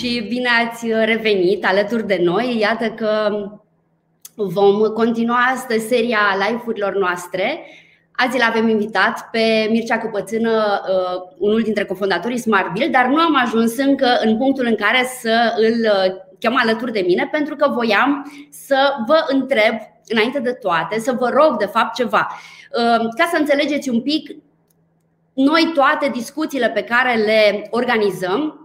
și bine ați revenit alături de noi. Iată că vom continua astăzi seria live-urilor noastre. Azi l avem invitat pe Mircea Căpățână, uh, unul dintre cofondatorii SmartBill, dar nu am ajuns încă în punctul în care să îl uh, chem alături de mine, pentru că voiam să vă întreb, înainte de toate, să vă rog de fapt ceva. Uh, ca să înțelegeți un pic, noi toate discuțiile pe care le organizăm,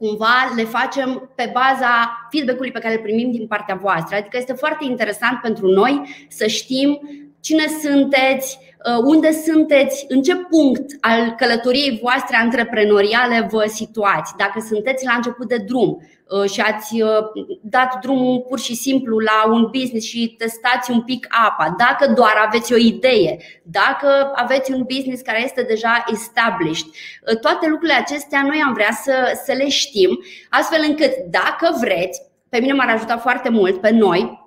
cumva le facem pe baza feedback-ului pe care îl primim din partea voastră. Adică este foarte interesant pentru noi să știm cine sunteți, uh, unde sunteți, în ce punct al călătoriei voastre antreprenoriale vă situați. Dacă sunteți la început de drum uh, și ați uh, dat drumul pur și simplu la un business și testați un pic apa, dacă doar aveți o idee, dacă aveți un business care este deja established, toate lucrurile acestea noi am vrea să, să le știm, astfel încât dacă vreți, pe mine m-ar ajuta foarte mult pe noi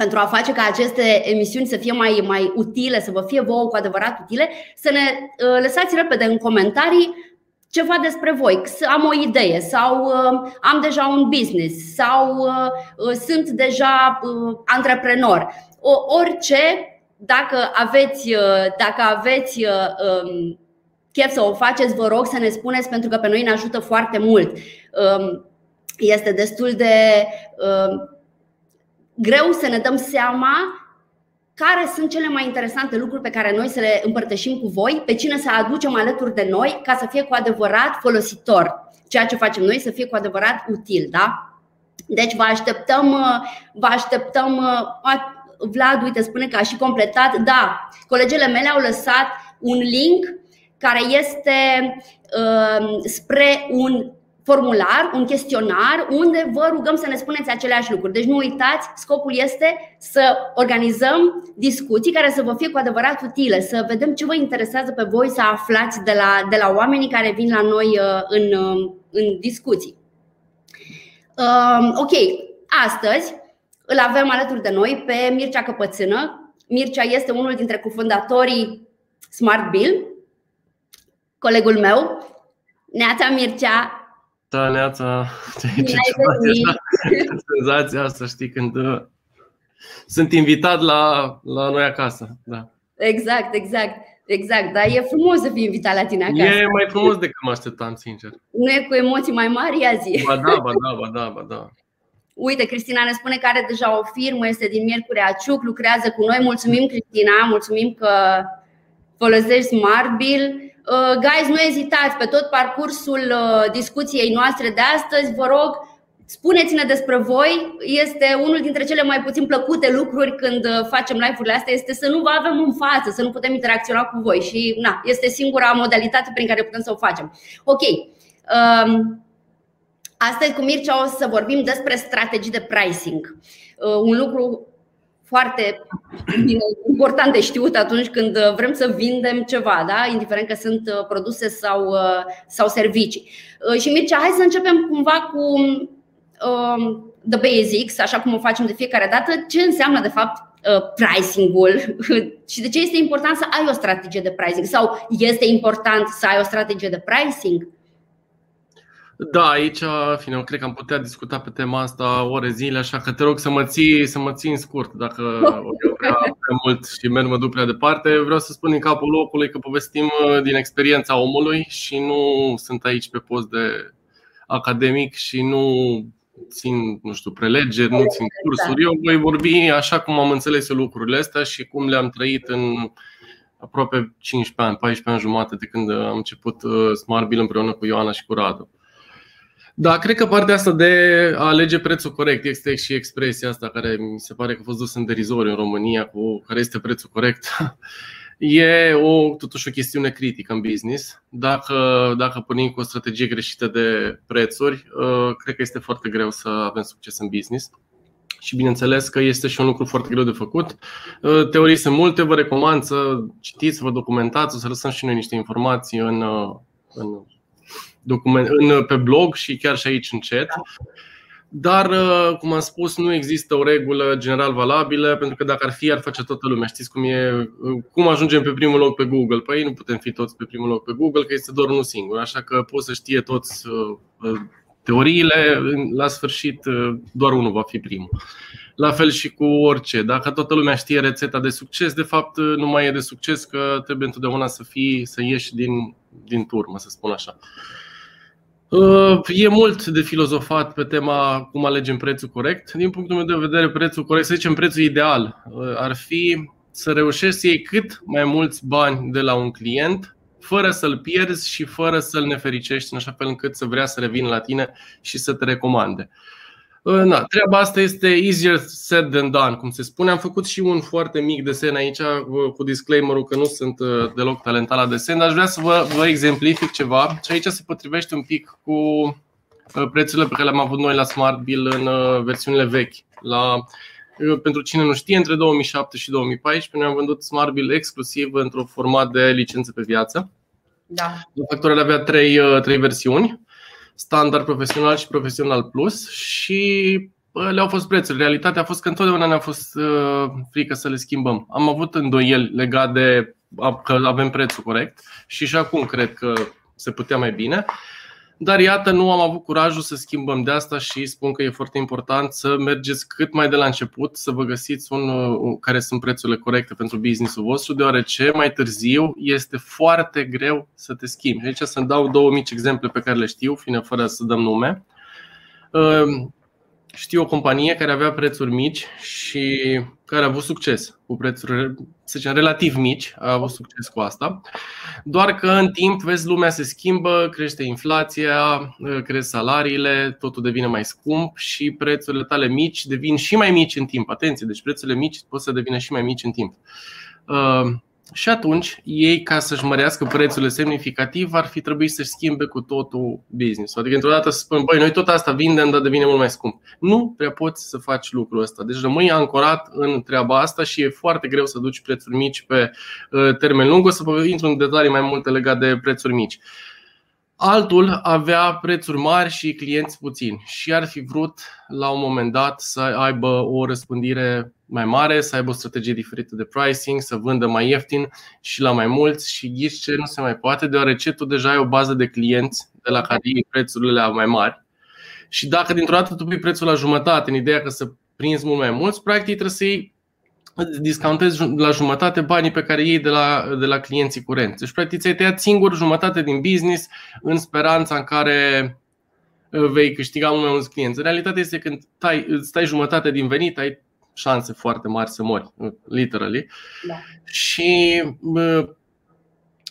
pentru a face ca aceste emisiuni să fie mai, mai utile, să vă fie vouă cu adevărat utile, să ne uh, lăsați repede în comentarii ceva despre voi, să am o idee sau uh, am deja un business sau uh, sunt deja antreprenor. O, orice, dacă aveți, dacă aveți um, chef să o faceți, vă rog să ne spuneți pentru că pe noi ne ajută foarte mult. Um, este destul de greu să ne dăm seama care sunt cele mai interesante lucruri pe care noi să le împărtășim cu voi, pe cine să aducem alături de noi ca să fie cu adevărat folositor. Ceea ce facem noi să fie cu adevărat util, da? Deci vă așteptăm, vă așteptăm Vlad, uite, spune că a și completat. Da, colegele mele au lăsat un link care este uh, spre un formular, un chestionar unde vă rugăm să ne spuneți aceleași lucruri. Deci nu uitați, scopul este să organizăm discuții care să vă fie cu adevărat utile, să vedem ce vă interesează pe voi să aflați de la, de la oamenii care vin la noi uh, în, uh, în discuții. Um, ok, astăzi îl avem alături de noi pe Mircea Căpățână. Mircea este unul dintre cofondatorii Smart Bill, colegul meu. Neața Mircea, da, Neața, ce, ce senzația asta, știi, când uh, sunt invitat la, la noi acasă. Da. Exact, exact. Exact, dar e frumos să fii invitat la tine acasă. E mai frumos decât mă așteptam, sincer. Nu e cu emoții mai mari, ia zi. Ba da, ba da, ba da, ba da. Uite, Cristina ne spune că are deja o firmă, este din Miercuri Aciuc, lucrează cu noi. Mulțumim, Cristina, mulțumim că folosești Smartbill. Uh, guys, nu ezitați pe tot parcursul uh, discuției noastre de astăzi, vă rog, spuneți-ne despre voi. Este unul dintre cele mai puțin plăcute lucruri când uh, facem live-urile astea, este să nu vă avem în față, să nu putem interacționa cu voi și na, este singura modalitate prin care putem să o facem. Ok. Um, astăzi cu Mircea o să vorbim despre strategii de pricing. Un lucru foarte important de știut atunci când uh, vrem să vindem ceva, da? indiferent că sunt uh, produse sau, uh, sau servicii. Și Mircea, hai să începem cumva cu um, the basics, așa cum o facem de fiecare dată. Ce înseamnă, de fapt, pricing-ul și de ce este important să ai o strategie de pricing sau este important să ai o strategie de pricing? Da, aici, fine, cred că am putea discuta pe tema asta ore zile, așa că te rog să mă ții, să mă ții în scurt dacă o prea, prea mult și merg mă duc prea departe. Vreau să spun în capul locului că povestim uh, din experiența omului și nu sunt aici pe post de academic și nu țin, nu știu, prelegeri, nu țin cursuri. Eu voi vorbi așa cum am înțeles eu lucrurile astea și cum le-am trăit în aproape 15 ani, 14 ani jumate de când am început uh, Smart Bill împreună cu Ioana și cu Radu. Da, cred că partea asta de a alege prețul corect este și expresia asta care mi se pare că a fost dus în derizoriu în România cu care este prețul corect. E o, totuși o chestiune critică în business. Dacă, dacă pornim cu o strategie greșită de prețuri, uh, cred că este foarte greu să avem succes în business. Și bineînțeles că este și un lucru foarte greu de făcut. Uh, teorii sunt multe, vă recomand să citiți, să vă documentați, o să lăsăm și noi niște informații în, uh, în document, în, pe blog și chiar și aici în chat. Dar, uh, cum am spus, nu există o regulă general valabilă, pentru că dacă ar fi, ar face toată lumea. Știți cum e? Uh, cum ajungem pe primul loc pe Google? Păi nu putem fi toți pe primul loc pe Google, că este doar unul singur. Așa că pot să știe toți uh, teoriile, la sfârșit doar unul va fi primul. La fel și cu orice. Dacă toată lumea știe rețeta de succes, de fapt nu mai e de succes că trebuie întotdeauna să fii, să ieși din, din turmă, să spun așa. Uh, e mult de filozofat pe tema cum alegem prețul corect. Din punctul meu de vedere, prețul corect, să zicem prețul ideal, uh, ar fi să reușești să iei cât mai mulți bani de la un client fără să-l pierzi și fără să-l nefericești în așa fel încât să vrea să revină la tine și să te recomande. Na, treaba asta este easier said than done, cum se spune. Am făcut și un foarte mic desen aici cu disclaimerul că nu sunt uh, deloc talentat la desen, dar aș vrea să vă, vă exemplific ceva și aici se potrivește un pic cu uh, prețurile pe care le-am avut noi la Smart Bill în uh, versiunile vechi. La, pentru cine nu știe, între 2007 și 2014 noi am vândut Smart Bill exclusiv într-un format de licență pe viață. Da. Factorul avea trei, trei versiuni standard profesional și profesional plus și le-au fost prețuri. Realitatea a fost că întotdeauna ne-a fost uh, frică să le schimbăm. Am avut îndoieli legat de că avem prețul corect și și acum cred că se putea mai bine. Dar iată, nu am avut curajul să schimbăm de asta și spun că e foarte important să mergeți cât mai de la început, să vă găsiți un, un care sunt prețurile corecte pentru businessul vostru, deoarece mai târziu este foarte greu să te schimbi. Aici să-mi dau două mici exemple pe care le știu, fine fără să dăm nume. Știu o companie care avea prețuri mici și care a avut succes cu prețuri, să zicem, relativ mici, a avut succes cu asta. Doar că în timp, vezi, lumea se schimbă, crește inflația, cresc salariile, totul devine mai scump și prețurile tale mici devin și mai mici în timp. Atenție, deci prețurile mici pot să devină și mai mici în timp. Și atunci, ei, ca să-și mărească prețurile semnificativ, ar fi trebuit să-și schimbe cu totul business. Adică, într-o dată să spun, băi, noi tot asta vindem, dar devine mult mai scump. Nu prea poți să faci lucrul ăsta. Deci rămâi ancorat în treaba asta și e foarte greu să duci prețuri mici pe uh, termen lung. O să vă intru în detalii mai multe legate de prețuri mici. Altul avea prețuri mari și clienți puțini și ar fi vrut la un moment dat să aibă o răspândire mai mare, să aibă o strategie diferită de pricing, să vândă mai ieftin și la mai mulți și ghiși ce nu se mai poate, deoarece tu deja ai o bază de clienți de la care iei prețurile la mai mari. Și dacă dintr-o dată tu pui prețul la jumătate, în ideea că să prinzi mult mai mulți, practic trebuie să iei discountezi la jumătate banii pe care iei de la, de la clienții curenți. Deci, practic, ți-ai tăiat singur jumătate din business în speranța în care uh, vei câștiga mult mai mulți clienți. Realitatea este că când tai, îți tai jumătate din venit, ai șanse foarte mari să mori, literally. Da. Și uh,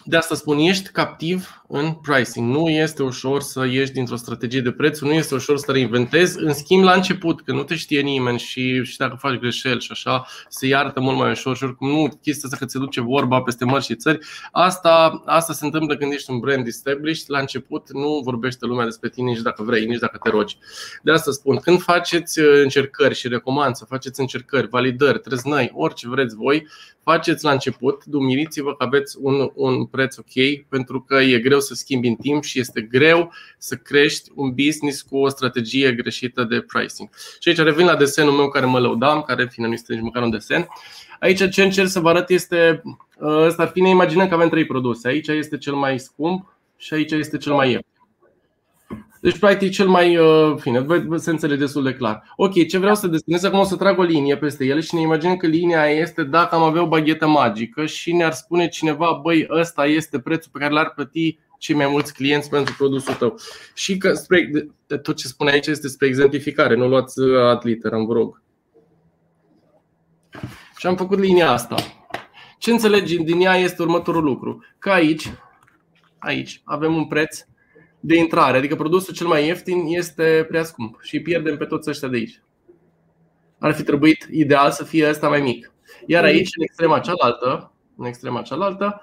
de asta spun, ești captiv în pricing. Nu este ușor să ieși dintr-o strategie de preț, nu este ușor să te reinventezi. În schimb, la început, când nu te știe nimeni și, și dacă faci greșeli și așa, se iartă mult mai ușor și oricum nu chestia asta că ți duce vorba peste mări și țări. Asta, asta se întâmplă când ești un brand established. La început nu vorbește lumea despre tine nici dacă vrei, nici dacă te rogi. De asta spun, când faceți uh, încercări și recomand să faceți încercări, validări, trăznăi, orice vreți voi, faceți la început, dumiriți-vă că aveți un, un preț ok, pentru că e greu să schimbi în timp și este greu să crești un business cu o strategie greșită de pricing. Și aici revin la desenul meu care mă lăudam, care fine nu este nici măcar un desen. Aici ce încerc să vă arăt este, ăsta ar fi, ne imaginăm că avem trei produse. Aici este cel mai scump și aici este cel mai ieftin. Deci, practic, cel mai. Uh, fine, se înțelege destul de clar. Ok, ce vreau să desenez acum o să trag o linie peste ele și ne imaginăm că linia este dacă am avea o baghetă magică și ne-ar spune cineva, băi, ăsta este prețul pe care l-ar plăti cei mai mulți clienți pentru produsul tău. Și că spre, de, tot ce spune aici este spre exemplificare, nu luați uh, ad literam, vă rog. Și am făcut linia asta. Ce înțelegi din ea este următorul lucru. Că aici, aici avem un preț de intrare, adică produsul cel mai ieftin este prea scump și pierdem pe toți ăștia de aici. Ar fi trebuit ideal să fie ăsta mai mic. Iar aici, în extrema cealaltă, în extrema cealaltă,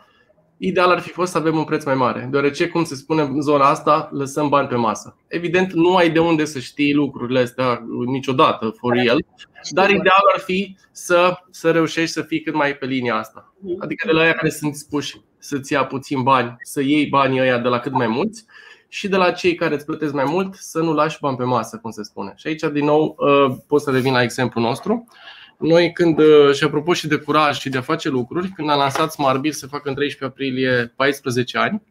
ideal ar fi fost să avem un preț mai mare, deoarece, cum se spune în zona asta, lăsăm bani pe masă. Evident, nu ai de unde să știi lucrurile astea niciodată, for real, dar ideal ar fi să, să reușești să fii cât mai pe linia asta. Adică de la aia care sunt dispuși să-ți ia puțin bani, să iei banii ăia de la cât mai mulți și de la cei care îți plătesc mai mult să nu lași bani pe masă, cum se spune. Și aici, din nou, uh, pot să revin la exemplu nostru. Noi când, uh, și apropo și de curaj și de a face lucruri, când am lansat Smart Bill se fac în 13 aprilie 14 ani,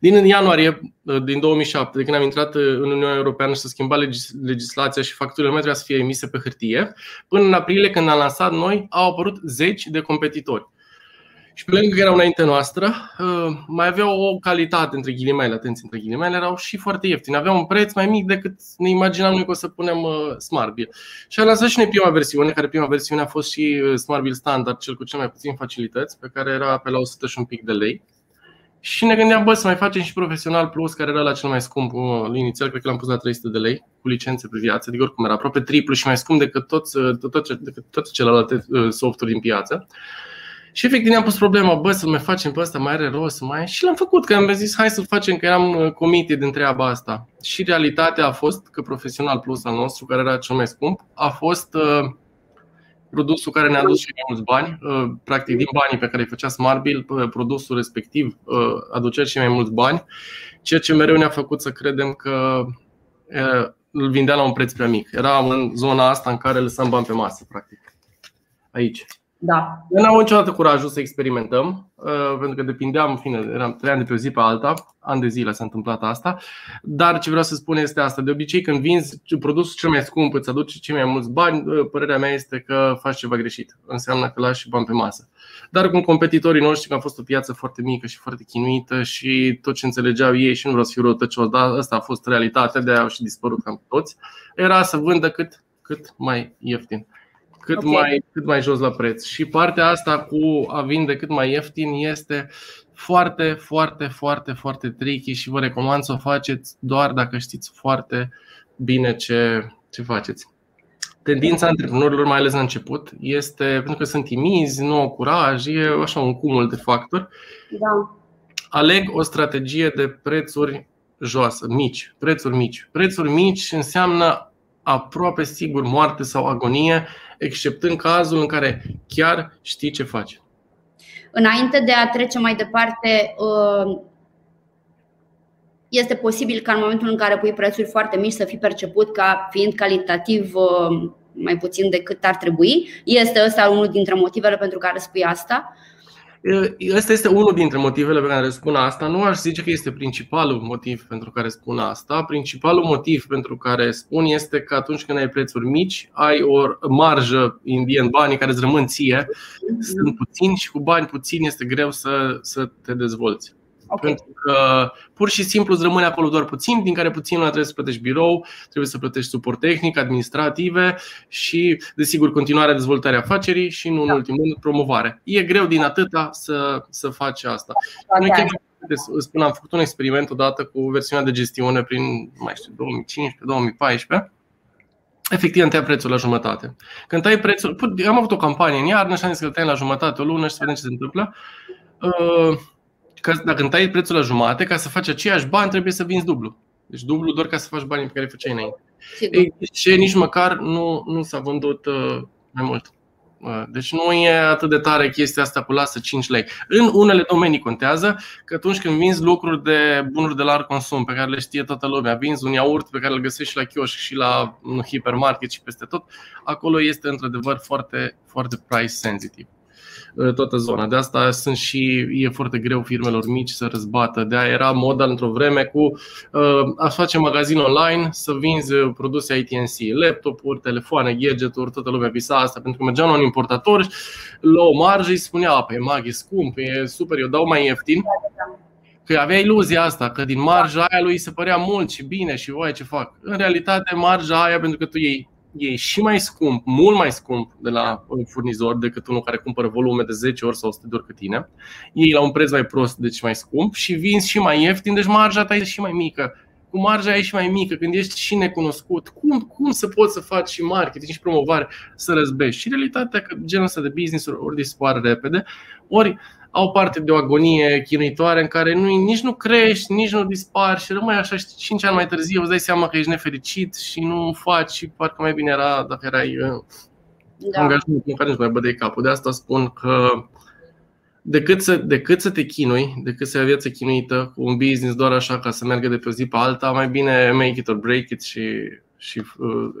Din ianuarie din 2007, de când am intrat în Uniunea Europeană și s-a schimbat legislația și facturile mai trebuia să fie emise pe hârtie, până în aprilie, când am lansat noi, au apărut zeci de competitori. Și pe lângă că erau înainte noastră, uh, mai aveau o calitate între ghilimele, atenție între ghilimele, erau și foarte ieftini. Aveau un preț mai mic decât ne imaginam noi că o să punem uh, SmartBill. Și am lansat și noi prima versiune, care prima versiune a fost și uh, SmartBill standard, cel cu cel mai puțin facilități, pe care era pe la 100 și un pic de lei. Și ne gândeam, bă, să mai facem și Profesional Plus, care era la cel mai scump inițial, cred că l-am pus la 300 de lei, cu licențe pe viață, adică oricum era aproape triplu și mai scump decât toți, tot, tot, decât toate celelalte softuri din piață. Și efectiv ne-am pus problema, bă, să mai facem pe asta, mai are rost, mai... Și l-am făcut, că am zis, hai să-l facem, că eram uh, comite din treaba asta. Și realitatea a fost că Profesional Plus al nostru, care era cel mai scump, a fost uh, produsul care ne-a adus și mai mulți bani. Uh, practic, din banii pe care îi făcea SmartBill, uh, produsul respectiv uh, aducea și mai mulți bani, ceea ce mereu ne-a făcut să credem că uh, îl vindea la un preț prea mic. Era în zona asta în care lăsam bani pe masă, practic. Aici. Da. Eu n-am niciodată curajul să experimentăm, uh, pentru că depindeam, în fine, eram trei ani de pe o zi pe alta, ani de zile s-a întâmplat asta. Dar ce vreau să spun este asta: de obicei, când vinzi produsul cel mai scump, îți aduce cei mai mulți bani, uh, părerea mea este că faci ceva greșit. Înseamnă că lași bani pe masă. Dar cu competitorii noștri, că a fost o piață foarte mică și foarte chinuită și tot ce înțelegeau ei, și nu vreau să fiu răutăcios, dar asta a fost realitatea, de au și dispărut cam toți, era să vândă cât, cât mai ieftin cât, okay. mai, cât mai jos la preț. Și partea asta cu a vinde cât mai ieftin este foarte, foarte, foarte, foarte tricky și vă recomand să o faceți doar dacă știți foarte bine ce, ce faceți. Tendința antreprenorilor, mai ales la început, este pentru că sunt timizi, nu au curaj, e așa un cumul de factori. Da. Aleg o strategie de prețuri joasă, mici, prețuri mici. Prețuri mici înseamnă aproape sigur moarte sau agonie exceptând cazul în care chiar știi ce faci. Înainte de a trece mai departe, uh, este posibil ca în momentul în care pui prețuri foarte mici să fii perceput ca fiind calitativ uh, mai puțin decât ar trebui. Este ăsta unul dintre motivele pentru care spui asta? Ăsta este unul dintre motivele pe care spun asta. Nu aș zice că este principalul motiv pentru care spun asta. Principalul motiv pentru care spun este că atunci când ai prețuri mici, ai o marjă indian, banii care îți rămân ție, sunt puțini și cu bani puțini este greu să, să te dezvolți. Okay. Pentru că pur și simplu îți rămâne acolo doar puțin, din care puțin trebuie să plătești birou, trebuie să plătești suport tehnic, administrative și, desigur, continuarea dezvoltării afacerii și, nu în da. ultimul rând, promovare. E greu din atâta să, să faci asta. Noi chiar spun, am făcut un experiment odată cu versiunea de gestiune prin, mai știu, 2015-2014 efectiv îmi prețul la jumătate. Când tai prețul, am avut o campanie în iarnă și am zis că îl la jumătate o lună și să vedem ce se întâmplă. Uh, că dacă îmi tai prețul la jumate, ca să faci aceiași bani, trebuie să vinzi dublu. Deci dublu doar ca să faci banii pe care îi făceai înainte. Ei, ce nici măcar nu, nu s-a vândut uh, mai mult. Uh, deci nu e atât de tare chestia asta cu lasă 5 lei. În unele domenii contează că atunci când vinzi lucruri de bunuri de larg consum pe care le știe toată lumea, vinzi un iaurt pe care îl găsești și la chioșc și la hipermarket și peste tot, acolo este într-adevăr foarte, foarte price sensitive. Uh, toată zona. De asta sunt și e foarte greu firmelor mici să răzbată. De aia era moda într-o vreme cu uh, aș face magazin online, să vinzi produse ITNC, laptopuri, telefoane, gadgeturi, toată lumea visa asta, pentru că mergeau la un importator, la o marjă îi spunea, pe mag, e scump, e super, eu dau mai ieftin. Că avea iluzia asta, că din marja aia lui se părea mult și bine și voi ce fac. În realitate, marja aia, pentru că tu iei e și mai scump, mult mai scump de la un furnizor decât unul care cumpără volume de 10 ori sau 100 de ori cât tine. Ei la un preț mai prost, deci mai scump și vinzi și mai ieftin, deci marja ta e și mai mică. Cu marja e și mai mică, când ești și necunoscut, cum, cum să poți să faci și marketing și promovare să răzbești? Și realitatea că genul ăsta de business ori dispare repede, ori au parte de o agonie chinuitoare în care nu, nici nu crești, nici nu dispari și rămâi așa 5 ani mai târziu, îți dai seama că ești nefericit și nu faci și parcă mai bine era dacă erai uh, da. angajat în care nu mai bădeai capul. De asta spun că decât să, decât să te chinui, decât să ai viață chinuită cu un business doar așa ca să meargă de pe o zi pe alta, mai bine make it or break it și, și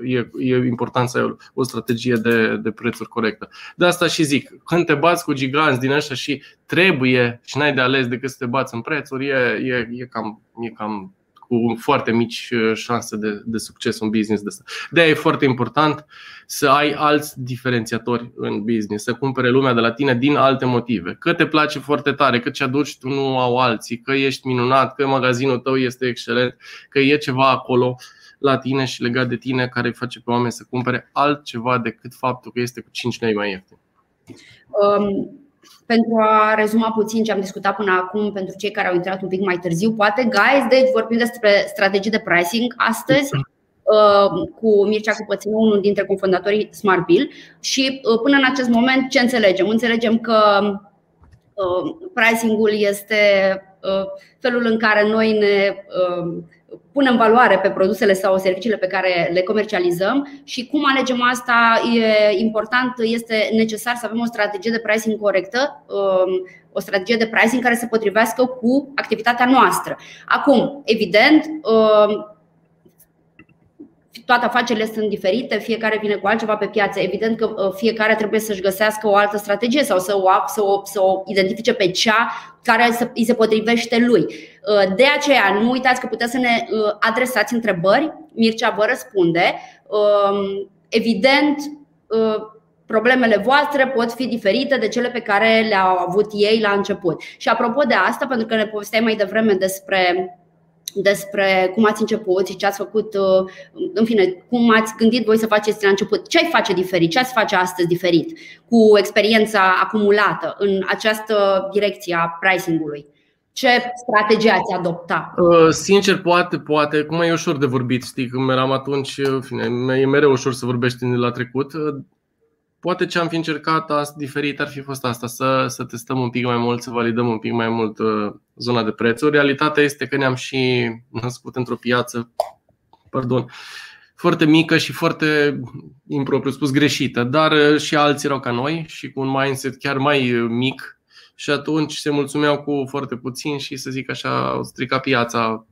e, e important să ai o strategie de, de prețuri corectă. De asta și zic, când te bați cu giganți din ăștia și trebuie și n-ai de ales decât să te bați în prețuri, e, e, e, cam, e cam cu foarte mici uh, șanse de, de succes un business de asta. De aia e foarte important să ai alți diferențiatori în business, să cumpere lumea de la tine din alte motive. Că te place foarte tare, că ce aduci tu nu au alții, că ești minunat, că magazinul tău este excelent, că e ceva acolo la tine și legat de tine care îi face pe oameni să cumpere altceva decât faptul că este cu 5 lei mai ieftin. Um pentru a rezuma puțin ce am discutat până acum pentru cei care au intrat un pic mai târziu, poate, guys, deci vorbim despre strategii de pricing astăzi uh, cu Mircea Cupăținu, unul dintre cofondatorii Smart Bill și uh, până în acest moment ce înțelegem? Înțelegem că uh, pricing-ul este felul în care noi ne punem valoare pe produsele sau serviciile pe care le comercializăm și cum alegem asta e important, este necesar să avem o strategie de pricing corectă, um, o strategie de pricing care se potrivească cu activitatea noastră. Acum, evident, um, toate afacerile sunt diferite, fiecare vine cu altceva pe piață. Evident că uh, fiecare trebuie să-și găsească o altă strategie sau să o, să o, să o identifice pe cea care îi se potrivește lui. Uh, de aceea, nu uitați că puteți să ne uh, adresați întrebări. Mircea vă răspunde. Um, evident, problemele voastre pot fi diferite de cele pe care le-au avut ei la început. Și apropo de asta, pentru că ne povesteai mai devreme despre despre cum ați început și ce ați făcut, uh, în fine, cum ați gândit voi să faceți la început. Ce ai face diferit? Ce ați face astăzi diferit cu experiența acumulată în această direcție a pricing-ului? Ce strategie ați adopta? Uh, sincer, poate, poate. Cum e ușor de vorbit, știi, când eram atunci, în fine, e mereu ușor să vorbești la trecut. Poate ce am fi încercat diferit ar fi fost asta, să, să testăm un pic mai mult, să validăm un pic mai mult uh, zona de prețuri. Realitatea este că ne-am și născut într-o piață pardon, foarte mică și foarte impropriu spus greșită, dar uh, și alții erau ca noi și cu un mindset chiar mai uh, mic și atunci se mulțumeau cu foarte puțin și să zic așa au stricat piața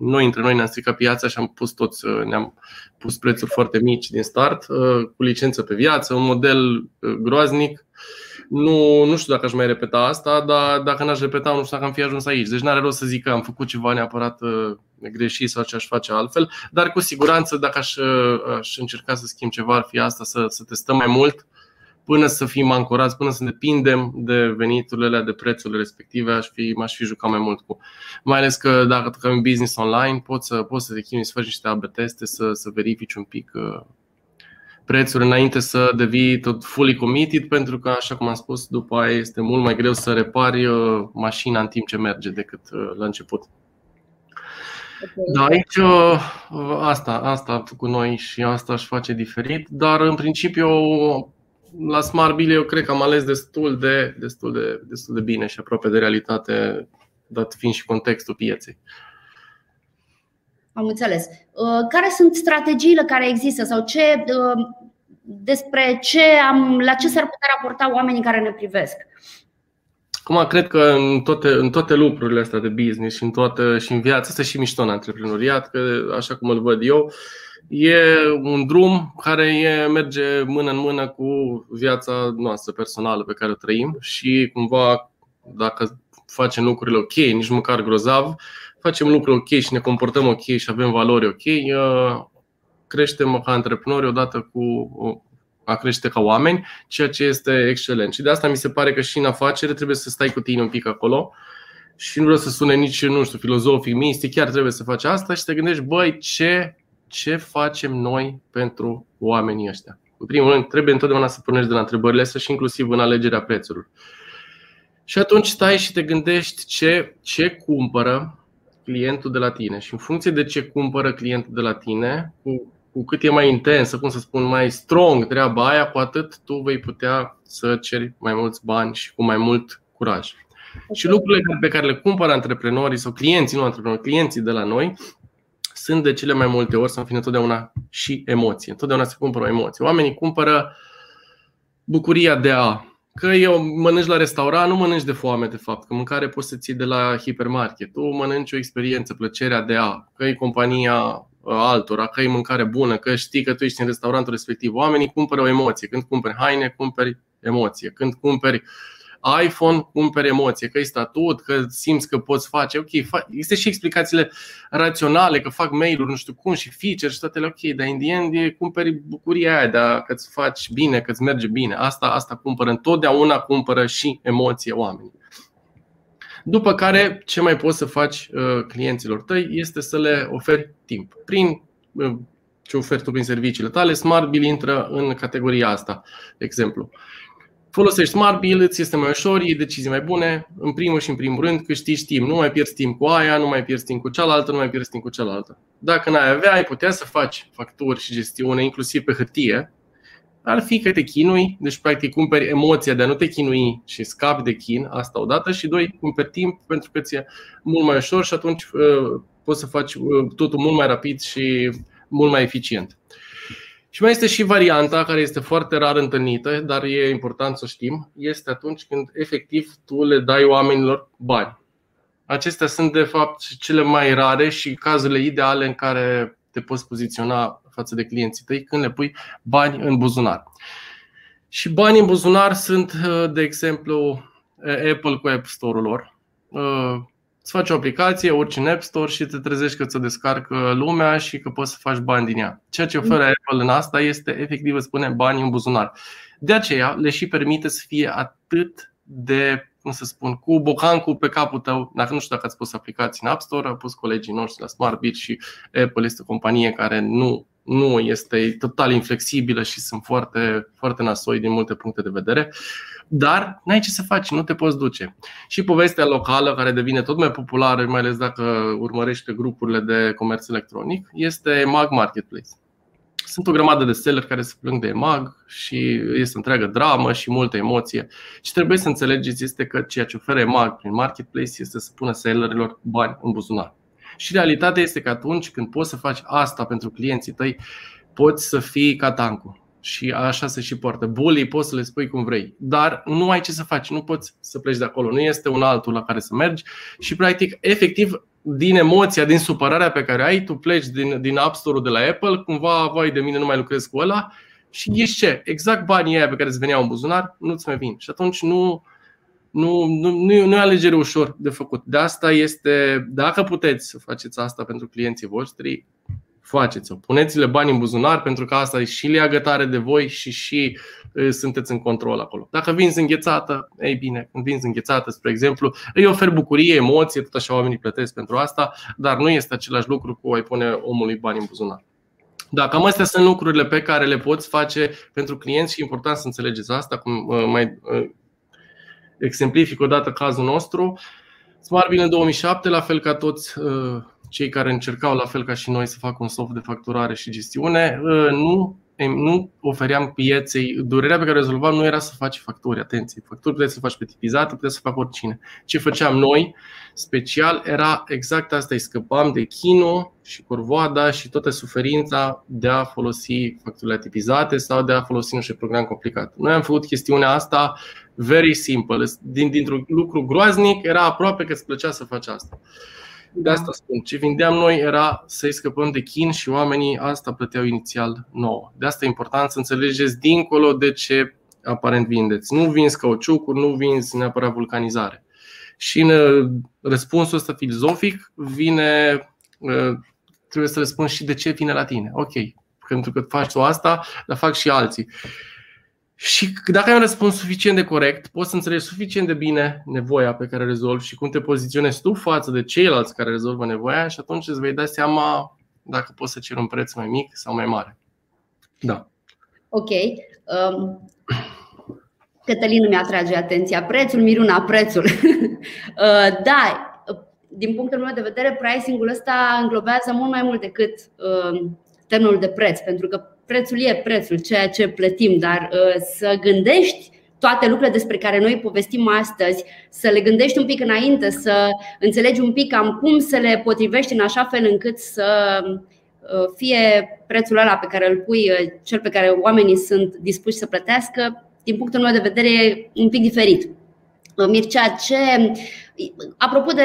noi între noi ne-am stricat piața și am pus toți, uh, ne-am pus prețuri foarte mici din start, uh, cu licență pe viață, un model uh, groaznic. Nu, nu știu dacă aș mai repeta asta, dar dacă n-aș repeta, nu știu dacă am fi ajuns aici. Deci n-are rost să zic că am făcut ceva neapărat greșit sau ce aș face altfel, dar cu siguranță dacă aș, aș încerca să schimb ceva ar fi asta, să, să testăm mai mult, până să fim ancorați, până să depindem de veniturile de prețurile respective, aș fi, m-aș fi jucat mai mult cu. Mai ales că dacă tu un business online, poți să, poți să te chinui să faci niște AB teste, să, să verifici un pic uh, prețuri înainte să devii tot fully committed, pentru că, așa cum am spus, după aia este mult mai greu să repari uh, mașina în timp ce merge decât uh, la început. Okay. Da, aici asta, asta cu noi și asta aș face diferit, dar în principiu la Smart Bill eu cred că am ales destul de, destul, de, destul de bine și aproape de realitate, dat fiind și contextul pieței. Am înțeles. Uh, care sunt strategiile care există sau ce, uh, despre ce am, la ce s-ar putea raporta oamenii care ne privesc? Acum, cred că în toate, în toate lucrurile astea de business și în, toate, și în viață, este și mișto în antreprenoriat, că așa cum îl văd eu, uh, E un drum care e, merge mână în mână cu viața noastră personală pe care o trăim și cumva dacă facem lucrurile ok, nici măcar grozav, facem lucruri ok și ne comportăm ok și avem valori ok, creștem ca antreprenori odată cu a crește ca oameni, ceea ce este excelent. Și de asta mi se pare că și în afacere trebuie să stai cu tine un pic acolo și nu vreau să sune nici, nu știu, filozofic, mistic, chiar trebuie să faci asta și să te gândești, băi, ce ce facem noi pentru oamenii ăștia. În primul rând, trebuie întotdeauna să pornești de la întrebările astea și inclusiv în alegerea prețurilor. Și atunci stai și te gândești ce, ce cumpără clientul de la tine și în funcție de ce cumpără clientul de la tine, cu, cu cât e mai intensă, cum să spun, mai strong treaba aia, cu atât tu vei putea să ceri mai mulți bani și cu mai mult curaj. Okay. Și lucrurile pe care le cumpără antreprenorii sau clienții, nu antreprenori, clienții de la noi, sunt de cele mai multe ori, să fie întotdeauna și emoție. Întotdeauna se cumpără o emoție. Oamenii cumpără bucuria de a. Că eu mănânci la restaurant, nu mănânci de foame, de fapt. Că mâncare poți să ții de la hipermarket. Tu mănânci o experiență, plăcerea de a. Că e compania altora că e mâncare bună, că știi că tu ești în restaurantul respectiv. Oamenii cumpără o emoție. Când cumperi haine, cumperi emoție. Când cumperi uh, iPhone, cumperi emoție, că e statut, că simți că poți face. Ok, există și explicațiile raționale, că fac mail-uri, nu știu cum, și feature și toate ok, dar în the end e cumperi bucuria aia, dar că îți faci bine, că îți merge bine. Asta, asta cumpără, întotdeauna cumpără și emoție oamenii. După care, ce mai poți să faci uh, clienților tăi este să le oferi timp. Prin uh, ce oferi tu prin serviciile tale, Smart Bill intră în categoria asta, de exemplu. Folosești Smart Bill, îți este mai ușor, iei decizii mai bune, în primul și în primul rând câștigi timp. Nu mai pierzi timp cu aia, nu mai pierzi timp cu cealaltă, nu mai pierzi timp cu cealaltă. Dacă n-ai avea, ai putea să faci facturi și gestiune, inclusiv pe hârtie, ar fi că te chinui, deci practic cumperi emoția de a nu te chinui și scapi de chin, asta odată, și doi, cumperi timp pentru că ți-e mult mai ușor și atunci uh, poți să faci uh, totul mult mai rapid și mult mai eficient. Și mai este și varianta care este foarte rar întâlnită, dar e important să știm, este atunci când efectiv tu le dai oamenilor bani. Acestea sunt de fapt cele mai rare și cazurile ideale în care te poți poziționa față de clienții tăi când le pui bani în buzunar. Și banii în buzunar sunt, de exemplu, Apple cu App Store-ul lor îți faci o aplicație, urci în App Store și te trezești că ți-o descarcă lumea și că poți să faci bani din ea. Ceea ce oferă Apple în asta este efectiv îți pune bani în buzunar. De aceea le și permite să fie atât de cum să spun, cu bocancul pe capul tău. Dacă nu știu dacă ați pus aplicații în App Store, au pus colegii noștri la SmartBit și Apple este o companie care nu, nu este total inflexibilă și sunt foarte, foarte nasoi din multe puncte de vedere dar n-ai ce să faci, nu te poți duce. Și povestea locală, care devine tot mai populară, mai ales dacă urmărești pe grupurile de comerț electronic, este Mag Marketplace. Sunt o grămadă de seller care se plâng de mag și este întreagă dramă și multă emoție. Ce trebuie să înțelegeți este că ceea ce oferă mag prin marketplace este să pună sellerilor bani în buzunar. Și realitatea este că atunci când poți să faci asta pentru clienții tăi, poți să fii ca tancul și așa se și poartă. Bully poți să le spui cum vrei, dar nu ai ce să faci, nu poți să pleci de acolo, nu este un altul la care să mergi și practic, efectiv, din emoția, din supărarea pe care ai, tu pleci din, din App Store-ul de la Apple, cumva, vai de mine, nu mai lucrez cu ăla și ești ce? Exact banii aia pe care îți veneau în buzunar, nu-ți mai vin. Și atunci nu, nu, nu, nu, nu e alegere ușor de făcut. De asta este, dacă puteți să faceți asta pentru clienții voștri, faceți-o. Puneți-le bani în buzunar pentru că asta e și leagă tare de voi și și sunteți în control acolo. Dacă vinzi înghețată, ei bine, când vinzi înghețată, spre exemplu, îi ofer bucurie, emoție, tot așa oamenii plătesc pentru asta, dar nu este același lucru cu a-i pune omului bani în buzunar. Da, cam astea sunt lucrurile pe care le poți face pentru clienți și e important să înțelegeți asta, cum mai exemplific odată cazul nostru. SmartBill în 2007, la fel ca toți cei care încercau, la fel ca și noi, să facă un soft de facturare și gestiune, ă, nu, nu ofeream pieței. Durerea pe care o rezolvam nu era să faci facturi, atenție. Facturi puteți să faci pe tipizată, puteți să fac oricine. Ce făceam noi, special, era exact asta. Îi scăpam de chino și corvoada și toată suferința de a folosi facturile tipizate sau de a folosi un program complicat. Noi am făcut chestiunea asta very simple. Din, dintr-un lucru groaznic, era aproape că îți plăcea să faci asta. De asta spun. Ce vindeam noi era să-i scăpăm de chin și oamenii asta plăteau inițial nouă. De asta e important să înțelegeți dincolo de ce aparent vindeți. Nu vinzi cauciucuri, nu vinzi neapărat vulcanizare. Și în uh, răspunsul ăsta filozofic vine, uh, trebuie să răspunzi și de ce vine la tine. Ok, pentru că faci tu asta, dar fac și alții. Și dacă ai un răspuns suficient de corect, poți să înțelegi suficient de bine nevoia pe care o rezolvi și cum te poziționezi tu față de ceilalți care rezolvă nevoia și atunci îți vei da seama dacă poți să ceri un preț mai mic sau mai mare. Da. Ok. Um, Cătălin mi atrage atenția. Prețul, Miruna, prețul. uh, da, din punctul meu de vedere, pricing-ul ăsta înglobează mult mai mult decât uh, termenul de preț, pentru că prețul e prețul, ceea ce plătim, dar uh, să gândești toate lucrurile despre care noi povestim astăzi, să le gândești un pic înainte, să înțelegi un pic cam cum să le potrivești în așa fel încât să uh, fie prețul ăla pe care îl pui, uh, cel pe care oamenii sunt dispuși să plătească, din punctul meu de vedere, e un pic diferit. Mircea, ce, apropo de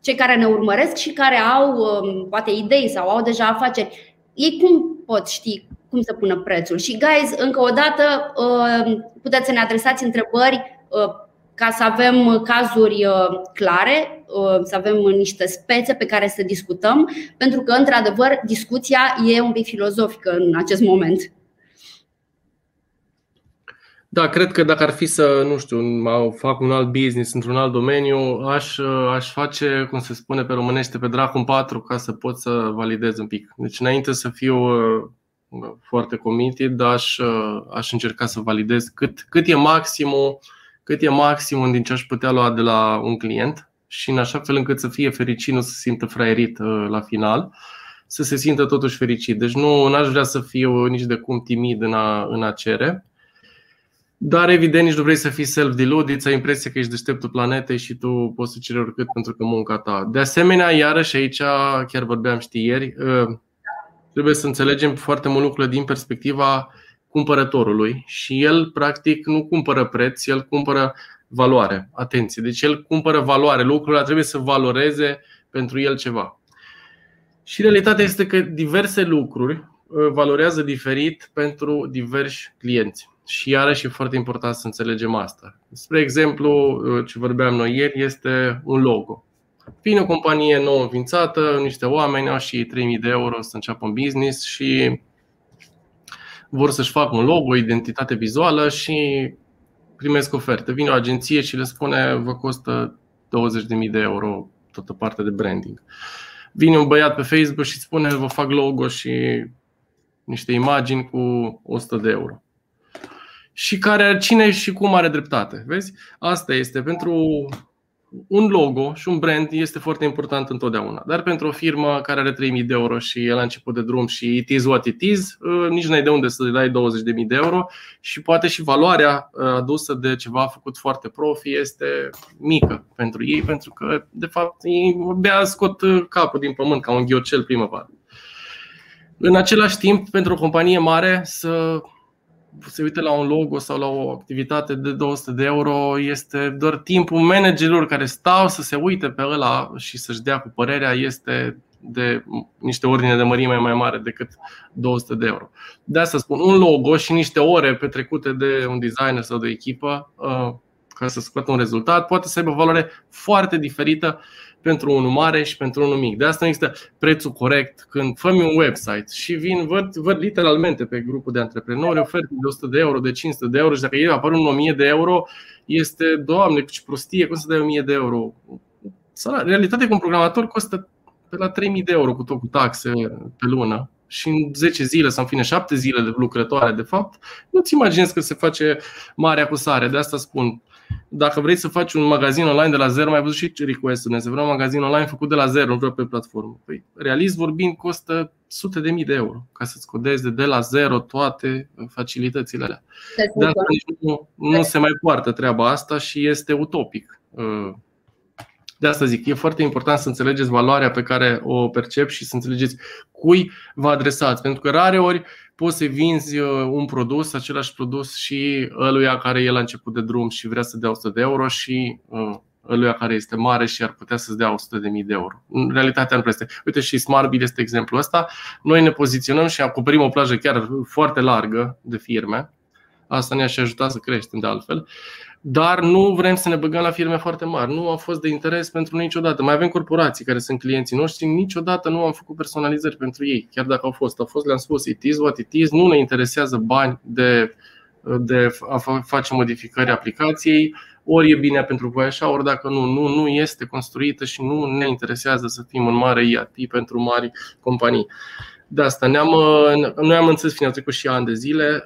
cei care ne urmăresc și care au um, poate idei sau au deja afaceri, ei cum pot ști cum să pună prețul? Și guys, încă o dată um, puteți să ne adresați întrebări uh, ca să avem cazuri uh, clare, uh, să avem niște spețe pe care să discutăm, pentru că, într-adevăr, discuția e un pic filozofică în acest moment. Da, cred că dacă ar fi să, nu știu, fac un alt business într-un alt domeniu, aș, aș face, cum se spune pe românește, pe dracul 4 ca să pot să validez un pic. Deci înainte să fiu uh, foarte committed, aș, uh, aș încerca să validez cât, cât e maximul, cât e maximul din ce aș putea lua de la un client și în așa fel încât să fie fericit, nu să se simtă fraierit uh, la final, să se simtă totuși fericit. Deci nu aș vrea să fiu nici de cum timid în a, în a cere dar evident nici nu vrei să fii self-deluded, să ai impresia că ești deșteptul planetei și tu poți să ceri oricât pentru că munca ta. De asemenea, iarăși aici, chiar vorbeam știi ieri, ă, trebuie să înțelegem foarte mult lucrurile din perspectiva cumpărătorului și el practic nu cumpără preț, el cumpără valoare. Atenție, deci el cumpără valoare, lucrurile trebuie să valoreze pentru el ceva. Și realitatea este că diverse lucruri ă, valorează diferit pentru diversi clienți. Și iarăși e foarte important să înțelegem asta. Spre exemplu, ce vorbeam noi ieri este un logo. Vine o companie nouă înființată, niște oameni au și 3000 de euro să înceapă un business și vor să-și facă un logo, o identitate vizuală și primesc oferte. Vine o agenție și le spune vă costă 20.000 de euro toată partea de branding. Vine un băiat pe Facebook și spune vă fac logo și niște imagini cu 100 de euro și care cine și cum are dreptate. Vezi? Asta este pentru un logo și un brand este foarte important întotdeauna. Dar pentru o firmă care are 3000 de euro și e la început de drum și it is what it is, uh, nici n-ai de unde să dai 20.000 de euro și poate și valoarea uh, adusă de ceva făcut foarte profi este mică pentru ei, pentru că, de fapt, ei abia scot uh, capul din pământ ca un ghiocel primăvară. În același timp, pentru o companie mare să se uite la un logo sau la o activitate de 200 de euro, este doar timpul managerilor care stau să se uite pe ăla și să-și dea cu părerea este de niște ordine de mărime mai mare decât 200 de euro. De asta spun, un logo și niște ore petrecute de un designer sau de echipă uh, ca să scoată un rezultat poate să aibă o valoare foarte diferită pentru unul mare și pentru unul mic. De asta nu există prețul corect. Când fă un website și vin, văd, văd literalmente pe grupul de antreprenori oferte de 100 de euro, de 500 de euro și dacă ei apar un 1000 de euro, este, doamne, ce prostie, cum să dai 1000 de euro? Realitatea cu un programator costă pe la 3000 de euro cu tot cu taxe pe lună și în 10 zile sau în fine 7 zile de lucrătoare, de fapt, nu-ți imaginezi că se face mare acusare. De asta spun, dacă vrei să faci un magazin online de la zero, mai văzut și request-ul, să vreau un magazin online făcut de la zero, nu vreau pe platformă. Păi, realist vorbind, costă sute de mii de euro ca să-ți codezi de la zero toate facilitățile alea. De asta nu, nu se mai poartă treaba asta și este utopic. Uh, de asta zic, e foarte important să înțelegeți valoarea pe care o percep și să înțelegeți cui vă adresați. Pentru că rare ori poți să vinzi uh, un produs, același produs și ăluia care e la început de drum și vrea să dea 100 de euro și uh, ăluia care este mare și ar putea să-ți dea 100 de mii de euro. În realitatea nu este. Uite și Smartbill este exemplul ăsta. Noi ne poziționăm și acoperim o plajă chiar foarte largă de firme. Asta ne-a și ajutat să creștem de altfel dar nu vrem să ne băgăm la firme foarte mari. Nu a fost de interes pentru noi niciodată. Mai avem corporații care sunt clienții noștri, niciodată nu am făcut personalizări pentru ei, chiar dacă au fost. Au fost, le-am spus, it is what it is, nu ne interesează bani de, de a face modificări aplicației, ori e bine pentru voi așa, ori dacă nu, nu, nu este construită și nu ne interesează să fim în mare IAT pentru mari companii. De asta ne-am, noi am înțeles, fiind trecut și ani de zile,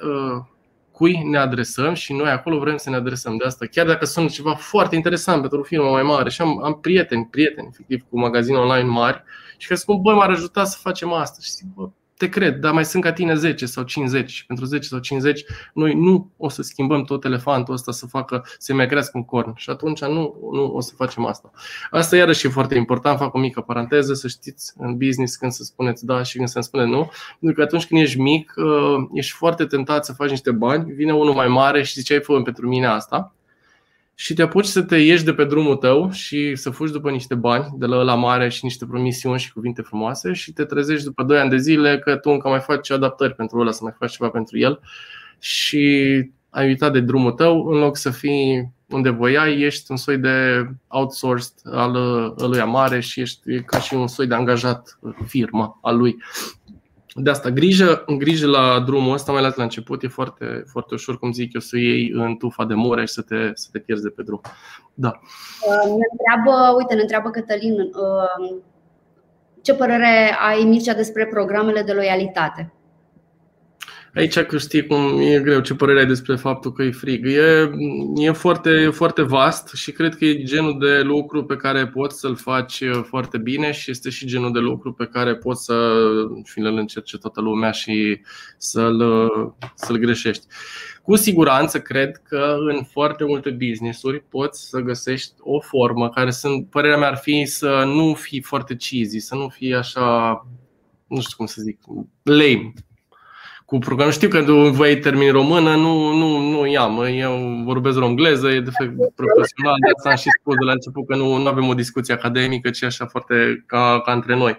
cui ne adresăm și noi acolo vrem să ne adresăm de asta. Chiar dacă sunt ceva foarte interesant pentru o firmă mai mare și am, am prieteni, prieteni, efectiv, cu magazine online mari și care spun, băi, m-ar ajuta să facem asta. Și zic, bă, te cred, dar mai sunt ca tine 10 sau 50 și pentru 10 sau 50 noi nu o să schimbăm tot elefantul ăsta să facă să mai crească un corn. Și atunci nu, nu o să facem asta. Asta iarăși e foarte important, fac o mică paranteză, să știți în business când să spuneți da și când să spune nu, pentru că atunci când ești mic, uh, ești foarte tentat să faci niște bani, vine unul mai mare și zice ai fă pentru mine asta și te apuci să te ieși de pe drumul tău și să fugi după niște bani de la la mare și niște promisiuni și cuvinte frumoase și te trezești după 2 ani de zile că tu încă mai faci adaptări pentru ăla, să mai faci ceva pentru el și ai uitat de drumul tău, în loc să fii unde voiai, ești un soi de outsourced al lui mare și ești ca și un soi de angajat firma al lui. De asta, grijă, grijă la drumul ăsta, mai ales la început, e foarte, foarte ușor, cum zic eu, să iei în tufa de mure și să te, să te pierzi de pe drum. Da. Uh, ne întreabă, uite, ne întreabă Cătălin, uh, ce părere ai, Mircea, despre programele de loialitate? Aici că știi cum e greu, ce părere ai despre faptul că e frig. E, e foarte, foarte vast și cred că e genul de lucru pe care poți să-l faci foarte bine și este și genul de lucru pe care poți să și îl încerce toată lumea și să-l, să-l greșești. Cu siguranță cred că în foarte multe business-uri poți să găsești o formă care sunt, părerea mea ar fi să nu fii foarte cheesy, să nu fii așa, nu știu cum să zic, lame cu program. Știu că voi termini română, nu, nu, nu i-am. Eu vorbesc romgleză, e de fapt profesional, de asta am și spus de la început că nu, nu avem o discuție academică, ci așa foarte ca, ca între noi.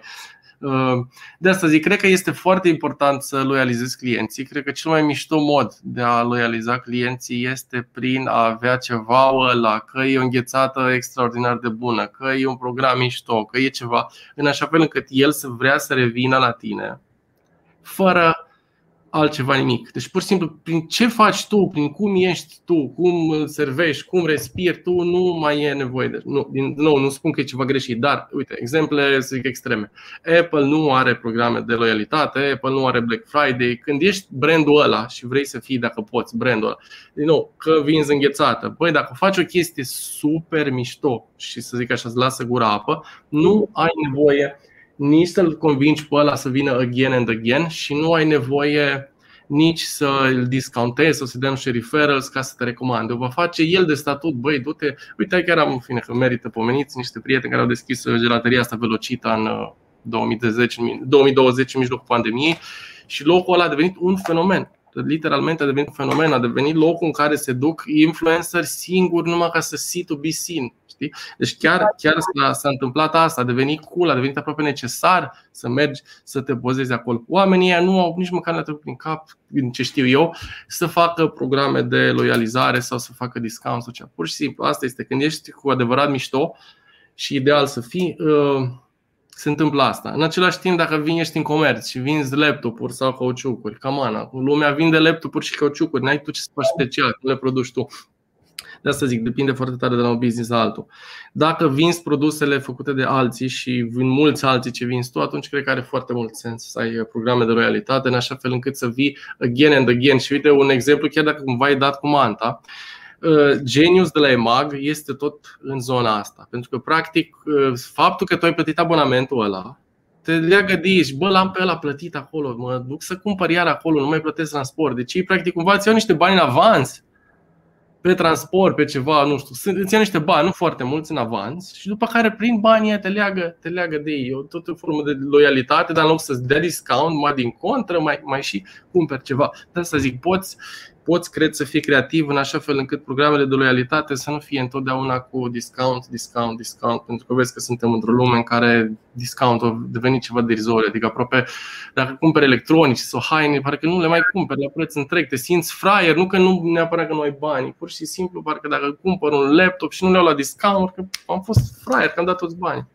Uh, de asta zic, cred că este foarte important să loializezi clienții. Cred că cel mai mișto mod de a loializa clienții este prin a avea ceva la că e o înghețată extraordinar de bună, că e un program mișto, că e ceva, în așa fel încât el să vrea să revină la tine, fără altceva nimic. Deci pur și simplu prin ce faci tu, prin cum ești tu, cum servești, cum respiri tu, nu mai e nevoie de. Nu, din nou, nu spun că e ceva greșit, dar uite, exemple să zic extreme. Apple nu are programe de loialitate, Apple nu are Black Friday. Când ești brandul ăla și vrei să fii, dacă poți, brandul ăla, din nou, că vinzi înghețată. Băi, dacă faci o chestie super mișto și să zic așa, îți lasă gura apă, nu ai nevoie nici să-l convingi pe ăla să vină again and again și nu ai nevoie nici să îl discountezi sau să dea niște referrals ca să te recomande. O va face el de statut, băi, du-te. Uite, chiar am, în fine, că merită pomeniți niște prieteni care au deschis gelateria asta Velocita în 2020, uh, 2020 în mijlocul pandemiei și locul ăla a devenit un fenomen literalmente a devenit un fenomen, a devenit locul în care se duc influenceri singuri numai ca să see to be seen. Știi? Deci chiar, chiar s-a, s-a întâmplat asta, a devenit cool, a devenit aproape necesar să mergi să te pozezi acolo. Oamenii ăia nu au nici măcar le prin cap, din ce știu eu, să facă programe de loializare sau să facă discount sau ceva. Pur și simplu, asta este. Când ești cu adevărat mișto și ideal să fii, uh, se întâmplă asta. În același timp, dacă vin ești în comerț și vinzi laptopuri sau cauciucuri, camana, lumea vinde laptopuri și cauciucuri, n-ai tu ce să faci special, nu le produci tu. De asta zic, depinde foarte tare de la un business la altul. Dacă vinzi produsele făcute de alții și vin mulți alții ce vinzi tu, atunci cred că are foarte mult sens să ai programe de loialitate în așa fel încât să vii again and again. Și uite un exemplu, chiar dacă cumva ai dat cu manta, Uh, genius de la EMAG este tot în zona asta. Pentru că, practic, uh, faptul că tu ai plătit abonamentul ăla te leagă de ești, bă, l-am pe ăla plătit acolo, mă duc să cumpăr iar acolo, nu mai plătesc transport. Deci ei, practic, cumva îți iau niște bani în avans pe transport, pe ceva, nu știu, îți iau niște bani, nu foarte mulți în avans și după care prin banii te leagă, te leagă de ei. O tot o formă de loialitate, dar în loc să-ți dea discount, mai din contră, mai, mai și cumperi ceva. De asta zic, poți, poți, cred, să fii creativ în așa fel încât programele de loialitate să nu fie întotdeauna cu discount, discount, discount, pentru că vezi că suntem într-o lume în care discount a devenit ceva derizoriu, adică aproape dacă cumperi electronici sau haine, parcă nu le mai cumperi la preț întreg, te simți fraier, nu că nu neapărat că nu ai bani, pur și simplu parcă dacă cumpăr un laptop și nu le iau la discount, că am fost fraier, că am dat toți banii.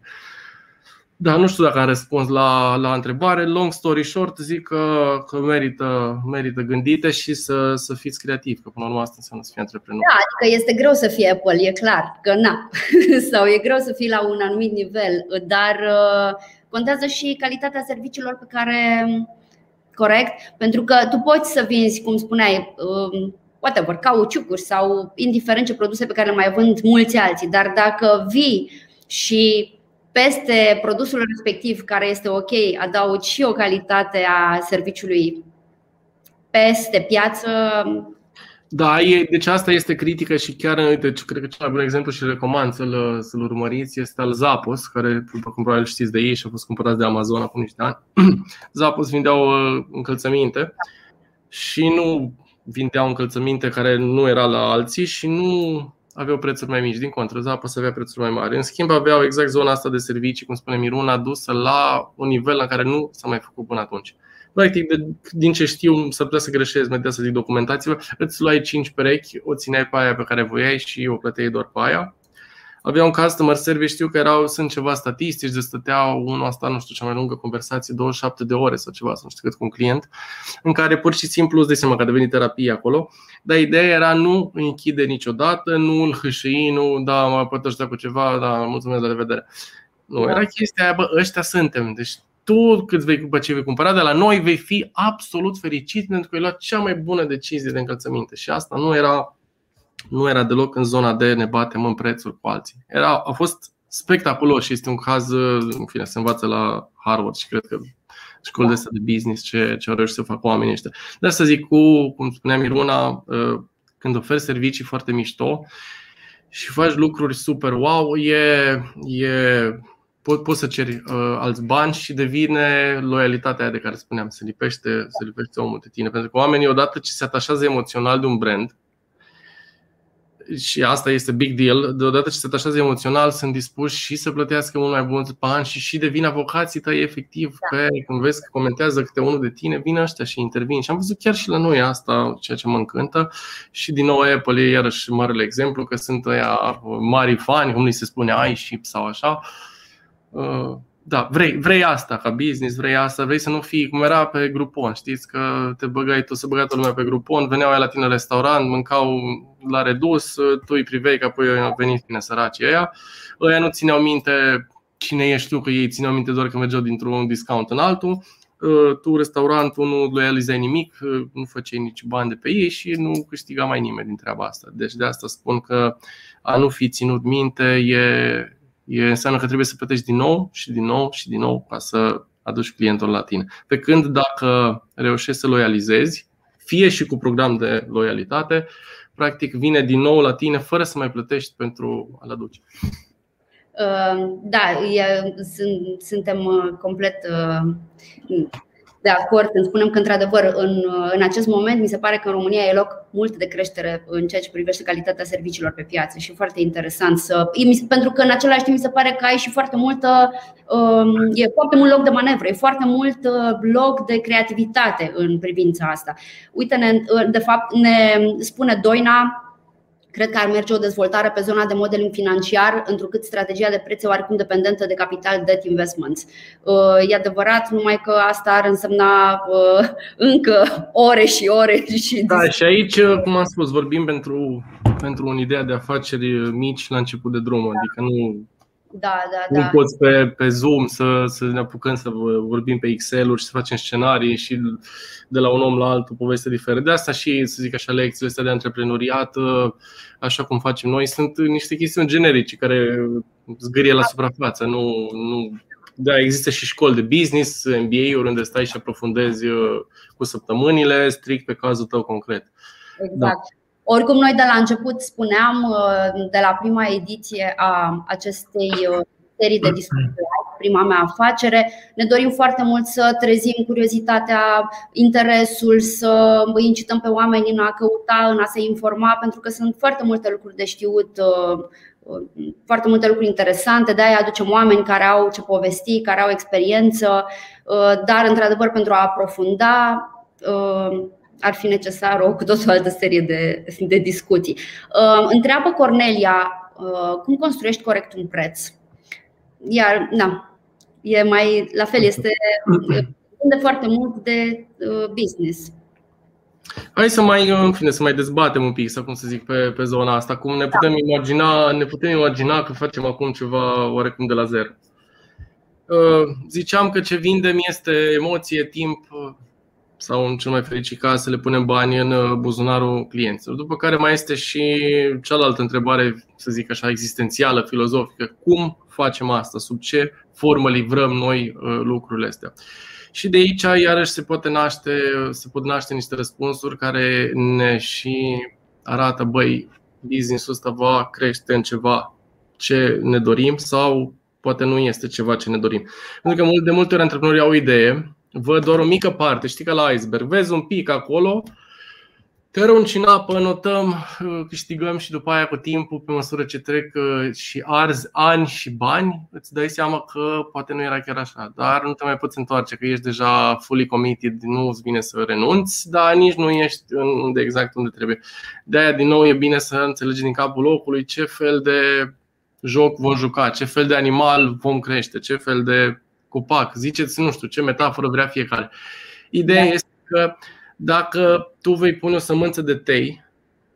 Da, nu știu dacă am răspuns la, la întrebare. Long story short, zic că, că merită, merită gândite și să, să fiți creativi, că până la urmă asta înseamnă să fii antreprenor. Da, adică este greu să fie Apple, e clar că na. Sau e greu să fii la un anumit nivel, dar uh, contează și calitatea serviciilor pe care corect, pentru că tu poți să vinzi, cum spuneai, um, whatever, cauciucuri sau indiferent ce produse pe care le mai vând mulți alții, dar dacă vii și peste produsul respectiv care este ok, adaugi și o calitate a serviciului peste piață. Da, e, deci asta este critică și chiar, uite, cred că cel mai bun exemplu și recomand să-l, să-l urmăriți este al Zappos, care, după cum probabil știți de ei și a fost cumpărat de Amazon acum niște ani. Zappos vindeau uh, încălțăminte și nu vindeau încălțăminte care nu era la alții și nu aveau prețuri mai mici. Din contră, Zappos avea prețuri mai mari. În schimb, aveau exact zona asta de servicii, cum spune Miruna, dusă la un nivel la care nu s-a mai făcut până atunci. Practic, de, din ce știu, să putea să greșesc, mai să zic documentație îți luai 5 perechi, o țineai pe aia pe care voiai și o plăteai doar pe aia avea un customer service, știu că erau, sunt ceva statistici, de stăteau unul asta, nu știu, cea mai lungă conversație, 27 de ore sau ceva, să nu știu cât cu un client, în care pur și simplu îți dai seama că a devenit terapie acolo, dar ideea era nu îi închide niciodată, nu îl hâșâi, nu, da, mă pot cu ceva, da, mulțumesc, la revedere. Nu, era chestia aia, bă, ăștia suntem, deci tu cât vei cumpăra ce vei cumpăra de la noi vei fi absolut fericit pentru că ai luat cea mai bună decizie de încălțăminte. Și asta nu era nu era deloc în zona de ne batem în prețuri cu alții. Era, a fost spectaculos și este un caz, în fine, se învață la Harvard și cred că școli de de business ce, ce au reușit să facă oamenii ăștia. Dar să zic, cu, cum spuneam Iruna, uh, când oferi servicii foarte mișto și faci lucruri super wow, e, e po- poți să ceri uh, alți bani și devine loialitatea de care spuneam, se lipește, se lipește omul de tine. Pentru că oamenii, odată ce se atașează emoțional de un brand, și asta este big deal, deodată ce se atașează emoțional, sunt dispuși și să plătească mult mai mulți bani și și devin avocații tăi efectiv da. pe, când vezi că comentează câte unul de tine, vin ăștia și intervin. Și am văzut chiar și la noi asta, ceea ce mă încântă. Și din nou Apple e iarăși marele exemplu că sunt ăia mari fani, cum li se spune iShip sau așa. Uh, da, vrei, vrei asta ca business, vrei asta, vrei să nu fii cum era pe Groupon, știți că te băgai, tu să băgai lumea pe Groupon, veneau la tine la restaurant, mâncau la redus, tu îi privei că apoi au venit tine săraci ăia. Ăia nu țineau minte cine ești tu, că ei țineau minte doar că mergeau dintr-un discount în altul. Tu, restaurantul, nu loializai nimic, nu făceai nici bani de pe ei și nu câștiga mai nimeni din treaba asta. Deci de asta spun că a nu fi ținut minte e, e, înseamnă că trebuie să plătești din nou și din nou și din nou ca să aduci clientul la tine. Pe când dacă reușești să loializezi, fie și cu program de loialitate, practic vine din nou la tine fără să mai plătești pentru a-l aduce. Da, suntem uh, complet uh, de acord când spunem că, într-adevăr, în, în acest moment mi se pare că în România e loc mult de creștere în ceea ce privește calitatea serviciilor pe piață și foarte interesant să. Pentru că, în același timp, mi se pare că ai și foarte multă. Um, e foarte mult loc de manevră, e foarte mult uh, loc de creativitate în privința asta. Uite, de fapt, ne spune Doina Cred că ar merge o dezvoltare pe zona de modeling financiar, întrucât strategia de preț e oarecum dependentă de capital debt investments. Uh, e adevărat, numai că asta ar însemna uh, încă ore și ore. Și da, și aici, uh, cum am spus, vorbim pentru, pentru un idee de afaceri mici la început de drum, adică nu da, da, da. Nu poți pe, pe Zoom să, să ne apucăm să vorbim pe Excel-uri și să facem scenarii și de la un om la altul poveste diferă. De asta și, să zic așa, lecțiile astea de antreprenoriat, așa cum facem noi, sunt niște chestiuni generice care zgârie la suprafață. Nu, nu, da, există și școli de business, MBA-uri unde stai și aprofundezi uh, cu săptămânile, strict pe cazul tău concret. Exact. Da. Oricum, noi de la început spuneam, uh, de la prima ediție a acestei uh, serii de discuții, prima mea afacere, ne dorim foarte mult să trezim curiozitatea, interesul, să îi incităm pe oameni în a căuta, în a se informa, pentru că sunt foarte multe lucruri de știut uh, foarte multe lucruri interesante, de aia aducem oameni care au ce povesti, care au experiență, dar într-adevăr pentru a aprofunda ar fi necesar o cu totul altă serie de, de discuții. Uh, întreabă Cornelia uh, cum construiești corect un preț. Iar, na, e mai, la fel, este de foarte mult de uh, business. Hai să mai, în fine, să mai dezbatem un pic, să cum să zic, pe, pe zona asta. Cum ne putem, da. imagina, ne putem imagina că facem acum ceva oarecum de la zero. Ziceam că ce vindem este emoție, timp, sau în cel mai fericit caz să le punem bani în uh, buzunarul clienților. După care mai este și cealaltă întrebare, să zic așa, existențială, filozofică. Cum facem asta? Sub ce formă livrăm noi uh, lucrurile astea? Și de aici iarăși se poate naște, se pot naște niște răspunsuri care ne și arată, băi, business-ul ăsta va crește în ceva ce ne dorim sau poate nu este ceva ce ne dorim. Pentru că de multe ori antreprenorii au o idee văd doar o mică parte, știi că la iceberg, vezi un pic acolo, Cărunci în apă, notăm, uh, câștigăm și după aia cu timpul, pe măsură ce trec uh, și arzi ani și bani, îți dai seama că poate nu era chiar așa, dar nu te mai poți întoarce, că ești deja fully committed, nu îți bine să renunți, dar nici nu ești unde exact unde trebuie. De aia, din nou, e bine să înțelegi din capul locului ce fel de joc vom juca, ce fel de animal vom crește, ce fel de copac. Ziceți, nu știu, ce metaforă vrea fiecare. Ideea da. este că dacă tu vei pune o sămânță de tei,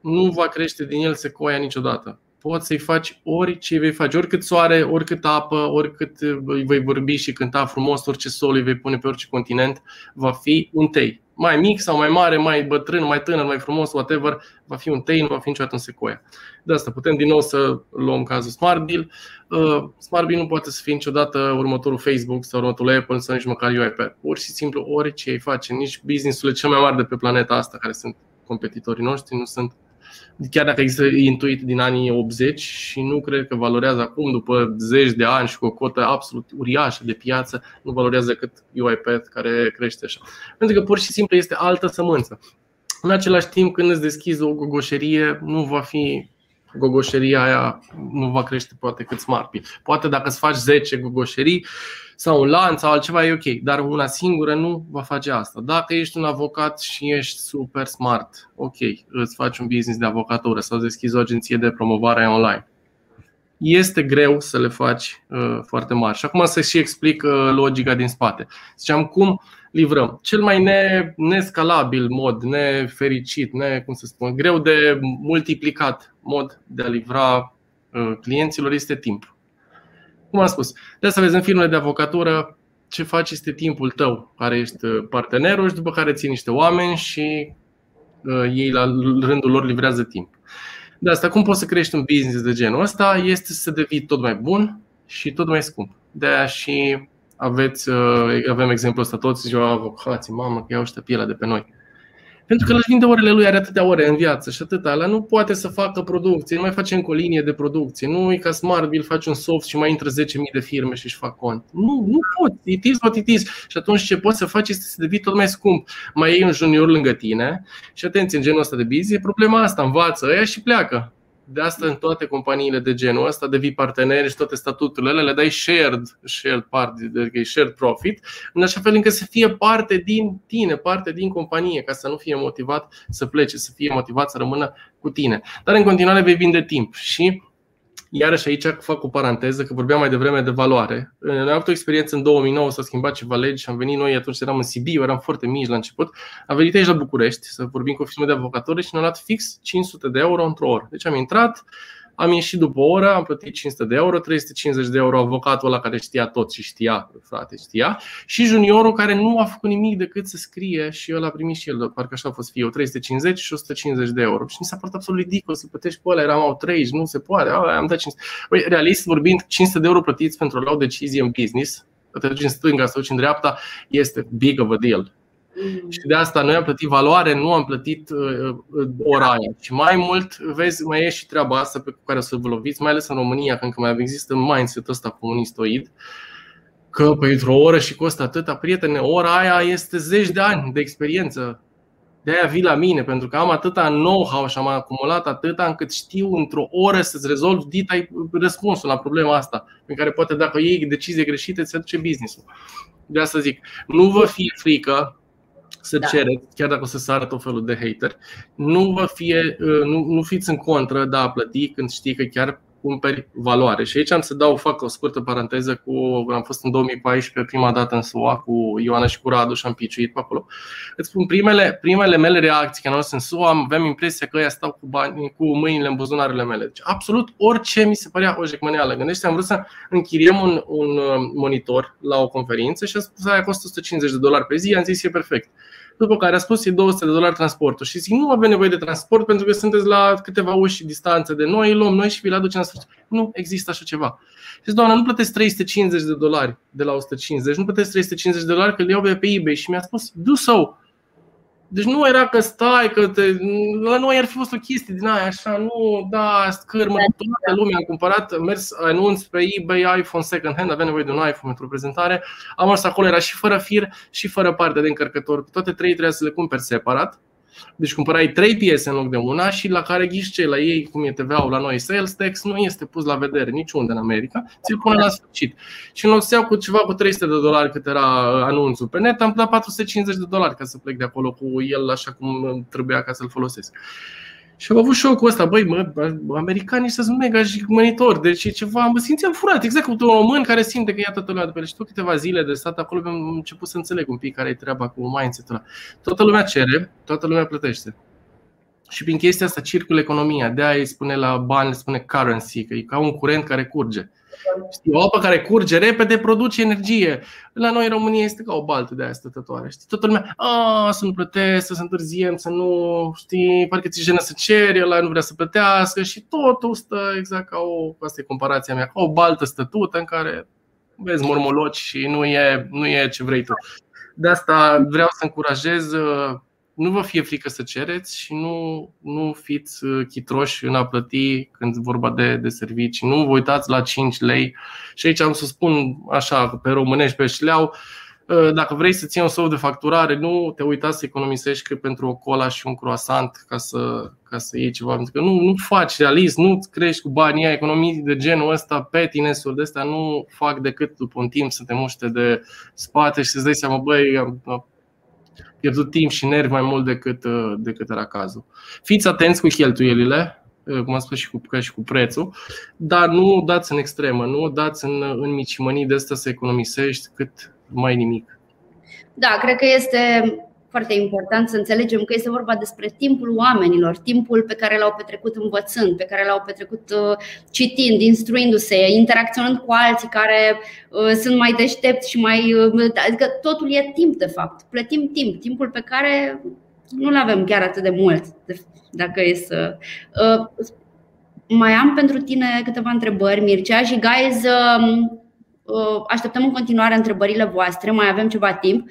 nu va crește din el secoia niciodată. Poți să-i faci orice vei face, oricât soare, oricât apă, oricât îi vei vorbi și cânta frumos, orice sol îi vei pune pe orice continent, va fi un tei. Mai mic sau mai mare, mai bătrân, mai tânăr, mai frumos, whatever, va fi un tei, nu va fi niciodată un secoia. De asta putem din nou să luăm cazul SmartBill. Uh, SmartBill nu poate să fie niciodată următorul Facebook sau următorul Apple sau nici măcar UiPath. Pur și simplu orice îi face, nici businessurile cel mai mari de pe planeta asta, care sunt competitorii noștri, nu sunt chiar dacă există Intuit din anii 80 și nu cred că valorează acum, după zeci de ani și cu o cotă absolut uriașă de piață, nu valorează cât UiPath care crește așa. Pentru că pur și simplu este altă sămânță. În același timp, când îți deschizi o gogoșerie, nu va fi gogoșeria aia nu va crește poate cât Smartpil. Poate dacă îți faci 10 gogoșerii sau un lanț sau altceva e ok, dar una singură nu va face asta. Dacă ești un avocat și ești super smart, ok, îți faci un business de avocatură sau deschizi o agenție de promovare online. Este greu să le faci uh, foarte mari. Și acum să și explic uh, logica din spate. Ziceam cum uh, livrăm. Cel mai ne, nescalabil mod, nefericit, ne, cum să spun, greu de multiplicat mod de a livra uh, clienților este timp. Cum am spus, de asta vezi în filmele de avocatură ce faci este timpul tău, care ești uh, partenerul și după care ții niște oameni și uh, ei la rândul lor livrează timp. De asta, cum poți să crești un business de genul ăsta? Este să devii tot mai bun și tot mai scump. De aia și aveți, uh, avem exemplul ăsta toți ziua avocații, mamă, că iau ăștia pielea de pe noi. Pentru că își vinde orele lui, are atâtea ore în viață și atâta. Ăla nu poate să facă producție, nu mai face încă o linie de producție. Nu e ca Smartbill, faci un soft și mai intră 10.000 de firme și își fac cont. Nu, nu poți. It is what it is. Și atunci ce poți să faci este să devii tot mai scump. Mai iei un junior lângă tine și atenție, în genul ăsta de business, e problema asta, învață ăia și pleacă. De asta în toate companiile de genul ăsta devii parteneri și toate statuturile le dai shared, shared part, adică shared profit, în așa fel încât să fie parte din tine, parte din companie, ca să nu fie motivat să plece, să fie motivat să rămână cu tine. Dar în continuare vei vinde timp și Iarăși aici fac o paranteză, că vorbeam mai devreme de valoare. Noi am avut o experiență în 2009, s-a schimbat ceva legi și am venit noi, atunci eram în Sibiu, eram foarte mici la început. Am venit aici la București să vorbim cu o firmă de avocatori și ne-au luat fix 500 de euro într-o oră. Deci am intrat, am ieșit după o oră, am plătit 500 de euro, 350 de euro avocatul ăla care știa tot și știa, frate, știa, și juniorul care nu a făcut nimic decât să scrie și el a primit și el, parcă așa a fost fie, 350 și 150 de euro. Și mi s-a părut absolut ridicol să plătești pe ăla, eram au 30, nu se poate, am dat 500. Băi, realist vorbind, 500 de euro plătiți pentru a lua o decizie în business, te duci în stânga, să duci în dreapta, este big of a deal. Mm. Și de asta noi am plătit valoare, nu am plătit uh, uh, ora aia. Și mai mult, vezi, mai e și treaba asta pe care o să vă loviți, mai ales în România, când mai există mindset-ul ăsta comunistoid, că pentru o oră și costă atâta, prietene, ora aia este zeci de ani de experiență. De aia vii la mine, pentru că am atâta know-how și am acumulat atâta încât știu într-o oră să-ți rezolv dita răspunsul la problema asta, în care poate dacă iei decizie greșite, ți aduce business-ul. De asta zic, nu vă fie frică să da. cereți, chiar dacă o să sară tot felul de hater, nu vă fie, uh, nu, nu fiți în contră de a plăti când știi că chiar cumperi valoare. Și aici am să dau, fac o scurtă paranteză cu, am fost în 2014 prima dată în SUA cu Ioana și cu Radu și am piciuit pe acolo. Îți spun, primele, primele mele reacții când am fost în SUA, aveam impresia că ăia stau cu, bani, cu mâinile în buzunarele mele. Deci absolut orice mi se părea o jecmăneală. Gândește, am vrut să închiriem un, un uh, monitor la o conferință și a spus aia costă 150 de dolari pe zi, am zis e perfect după care a spus e 200 de dolari transportul și zic nu avem nevoie de transport pentru că sunteți la câteva uși distanță de noi, luăm noi și vi-l aducem în Nu există așa ceva. Și doamna, nu plătesc 350 de dolari de la 150, nu plătesc 350 de dolari că le iau pe eBay și mi-a spus do so. Deci nu era că stai, că te, la noi ar fi fost o chestie din aia așa, nu, da, scârmă, da, toată lumea am cumpărat, am mers, anunț pe eBay iPhone second hand, aveam nevoie de un iPhone pentru prezentare, am mers acolo, era și fără fir și fără partea de încărcător, toate trei trebuia să le cumperi separat Deci cumpărai trei piese în loc de una și la care ghișce la ei, cum e TVA-ul la noi, sales tax, nu este pus la vedere niciunde în America, ți-l pune la sfârșit. Și în loc să iau cu ceva cu 300 de dolari cât era anunțul pe net, am dat 450 de dolari ca să plec de acolo cu el așa cum trebuia ca să-l folosesc. Și am avut șocul ăsta, băi, mă, americanii sunt mega jigmănitori, deci e ceva, mă simțeam furat, exact cum un român care simte că ia toată lumea de pe el. Și tot câteva zile de stat acolo am început să înțeleg un pic care e treaba cu mindset-ul ăla. Toată lumea cere, toată lumea plătește. Și prin chestia asta circulă economia, de aia îi spune la bani, spune currency, că e ca un curent care curge. Știi, o apă care curge repede produce energie. La noi în România este ca o baltă de aia stătătoare. Știi, toată lumea, a, să nu plătesc, să întârziem, să nu, știi, parcă ți jenă să ceri, ăla nu vrea să plătească și totul stă exact ca o, asta e comparația mea, ca o baltă stătută în care vezi mormoloci și nu e, nu e ce vrei tu. De asta vreau să încurajez nu vă fie frică să cereți și nu, nu fiți uh, chitroși în a plăti când vorba de, de servicii. Nu vă uitați la 5 lei. Și aici am să spun așa, pe românești, pe șleau, uh, dacă vrei să ții un sou de facturare, nu te uita să economisești că pentru o cola și un croissant ca să, ca să iei ceva. Pentru că nu, nu faci realist, nu crești cu banii aia, economii de genul ăsta, petinesuri de astea nu fac decât după un timp să te muște de spate și să-ți dai seama, băi, pierdut timp și nervi mai mult decât, uh, decât era cazul. Fiți atenți cu cheltuielile, uh, cum am spus și cu, ca și cu prețul, dar nu dați în extremă, nu dați în, în micimănii de asta să economisești cât mai nimic. Da, cred că este foarte important să înțelegem că este vorba despre timpul oamenilor, timpul pe care l-au petrecut învățând, pe care l-au petrecut uh, citind, instruindu-se, interacționând cu alții care uh, sunt mai deștepți și mai. Uh, adică totul e timp, de fapt. Plătim timp, timpul pe care nu-l avem chiar atât de mult, dacă e să. Mai am pentru tine câteva întrebări, Mircea, și guys, um, așteptăm în continuare întrebările voastre, mai avem ceva timp.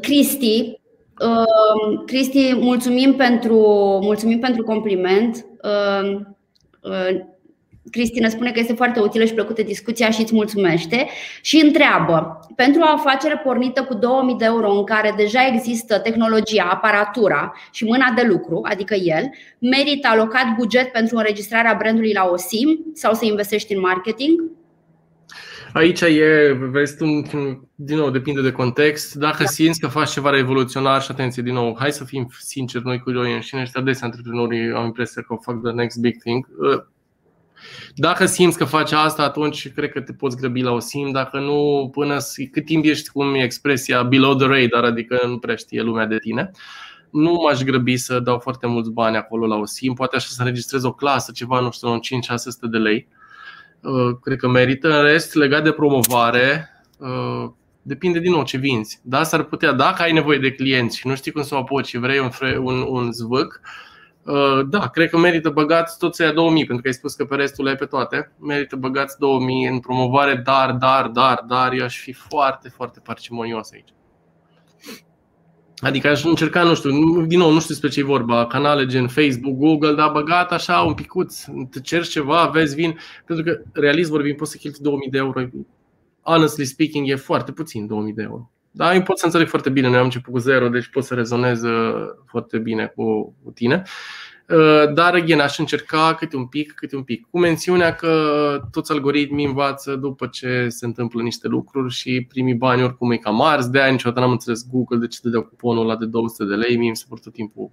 Cristi, uh, Cristi, mulțumim pentru, mulțumim pentru compliment. Uh, uh, Cristi ne spune că este foarte utilă și plăcută discuția și îți mulțumește și întreabă pentru o afacere pornită cu 2000 de euro în care deja există tehnologia, aparatura și mâna de lucru, adică el, merită alocat buget pentru înregistrarea brandului la OSIM sau să investești în marketing? Aici e, vezi tu, din nou, depinde de context. Dacă da. simți că faci ceva revoluționar și atenție, din nou, hai să fim sinceri noi cu noi înșine și adesea antreprenorii au impresia că o fac the next big thing. Uh, dacă simți că faci asta, atunci cred că te poți grăbi la o sim. Dacă nu, până cât timp ești, cum e expresia, below the radar, adică nu prea știe lumea de tine, nu m-aș grăbi să dau foarte mulți bani acolo la o sim. Poate așa să înregistrez o clasă, ceva, nu știu, 5-600 de lei Uh, cred că merită. În rest, legat de promovare, uh, depinde din nou ce vinzi. Da, s-ar putea, dacă ai nevoie de clienți și nu știi cum să o apuci și vrei un, un, un zvâc, uh, da, cred că merită băgați tot să ia 2000, pentru că ai spus că pe restul le pe toate. Merită băgați 2000 în promovare, dar, dar, dar, dar, eu aș fi foarte, foarte parcimonios aici. Adică aș încerca, nu știu, din nou, nu știu despre ce e vorba, canale gen Facebook, Google, dar băgat așa un picuț, te ceri ceva, vezi, vin, pentru că realist vorbim, poți să cheltui 2000 de euro. Honestly speaking, e foarte puțin 2000 de euro. Dar eu pot să înțeleg foarte bine, noi am început cu zero, deci pot să rezonez uh, foarte bine cu, cu tine. Uh, dar, again, aș încerca câte un pic, câte un pic. Cu mențiunea că toți algoritmii învață după ce se întâmplă niște lucruri și primii bani oricum e cam mari. De aia niciodată n-am înțeles Google de ce dădea cuponul ăla de 200 de lei. Mie mi se pare tot timpul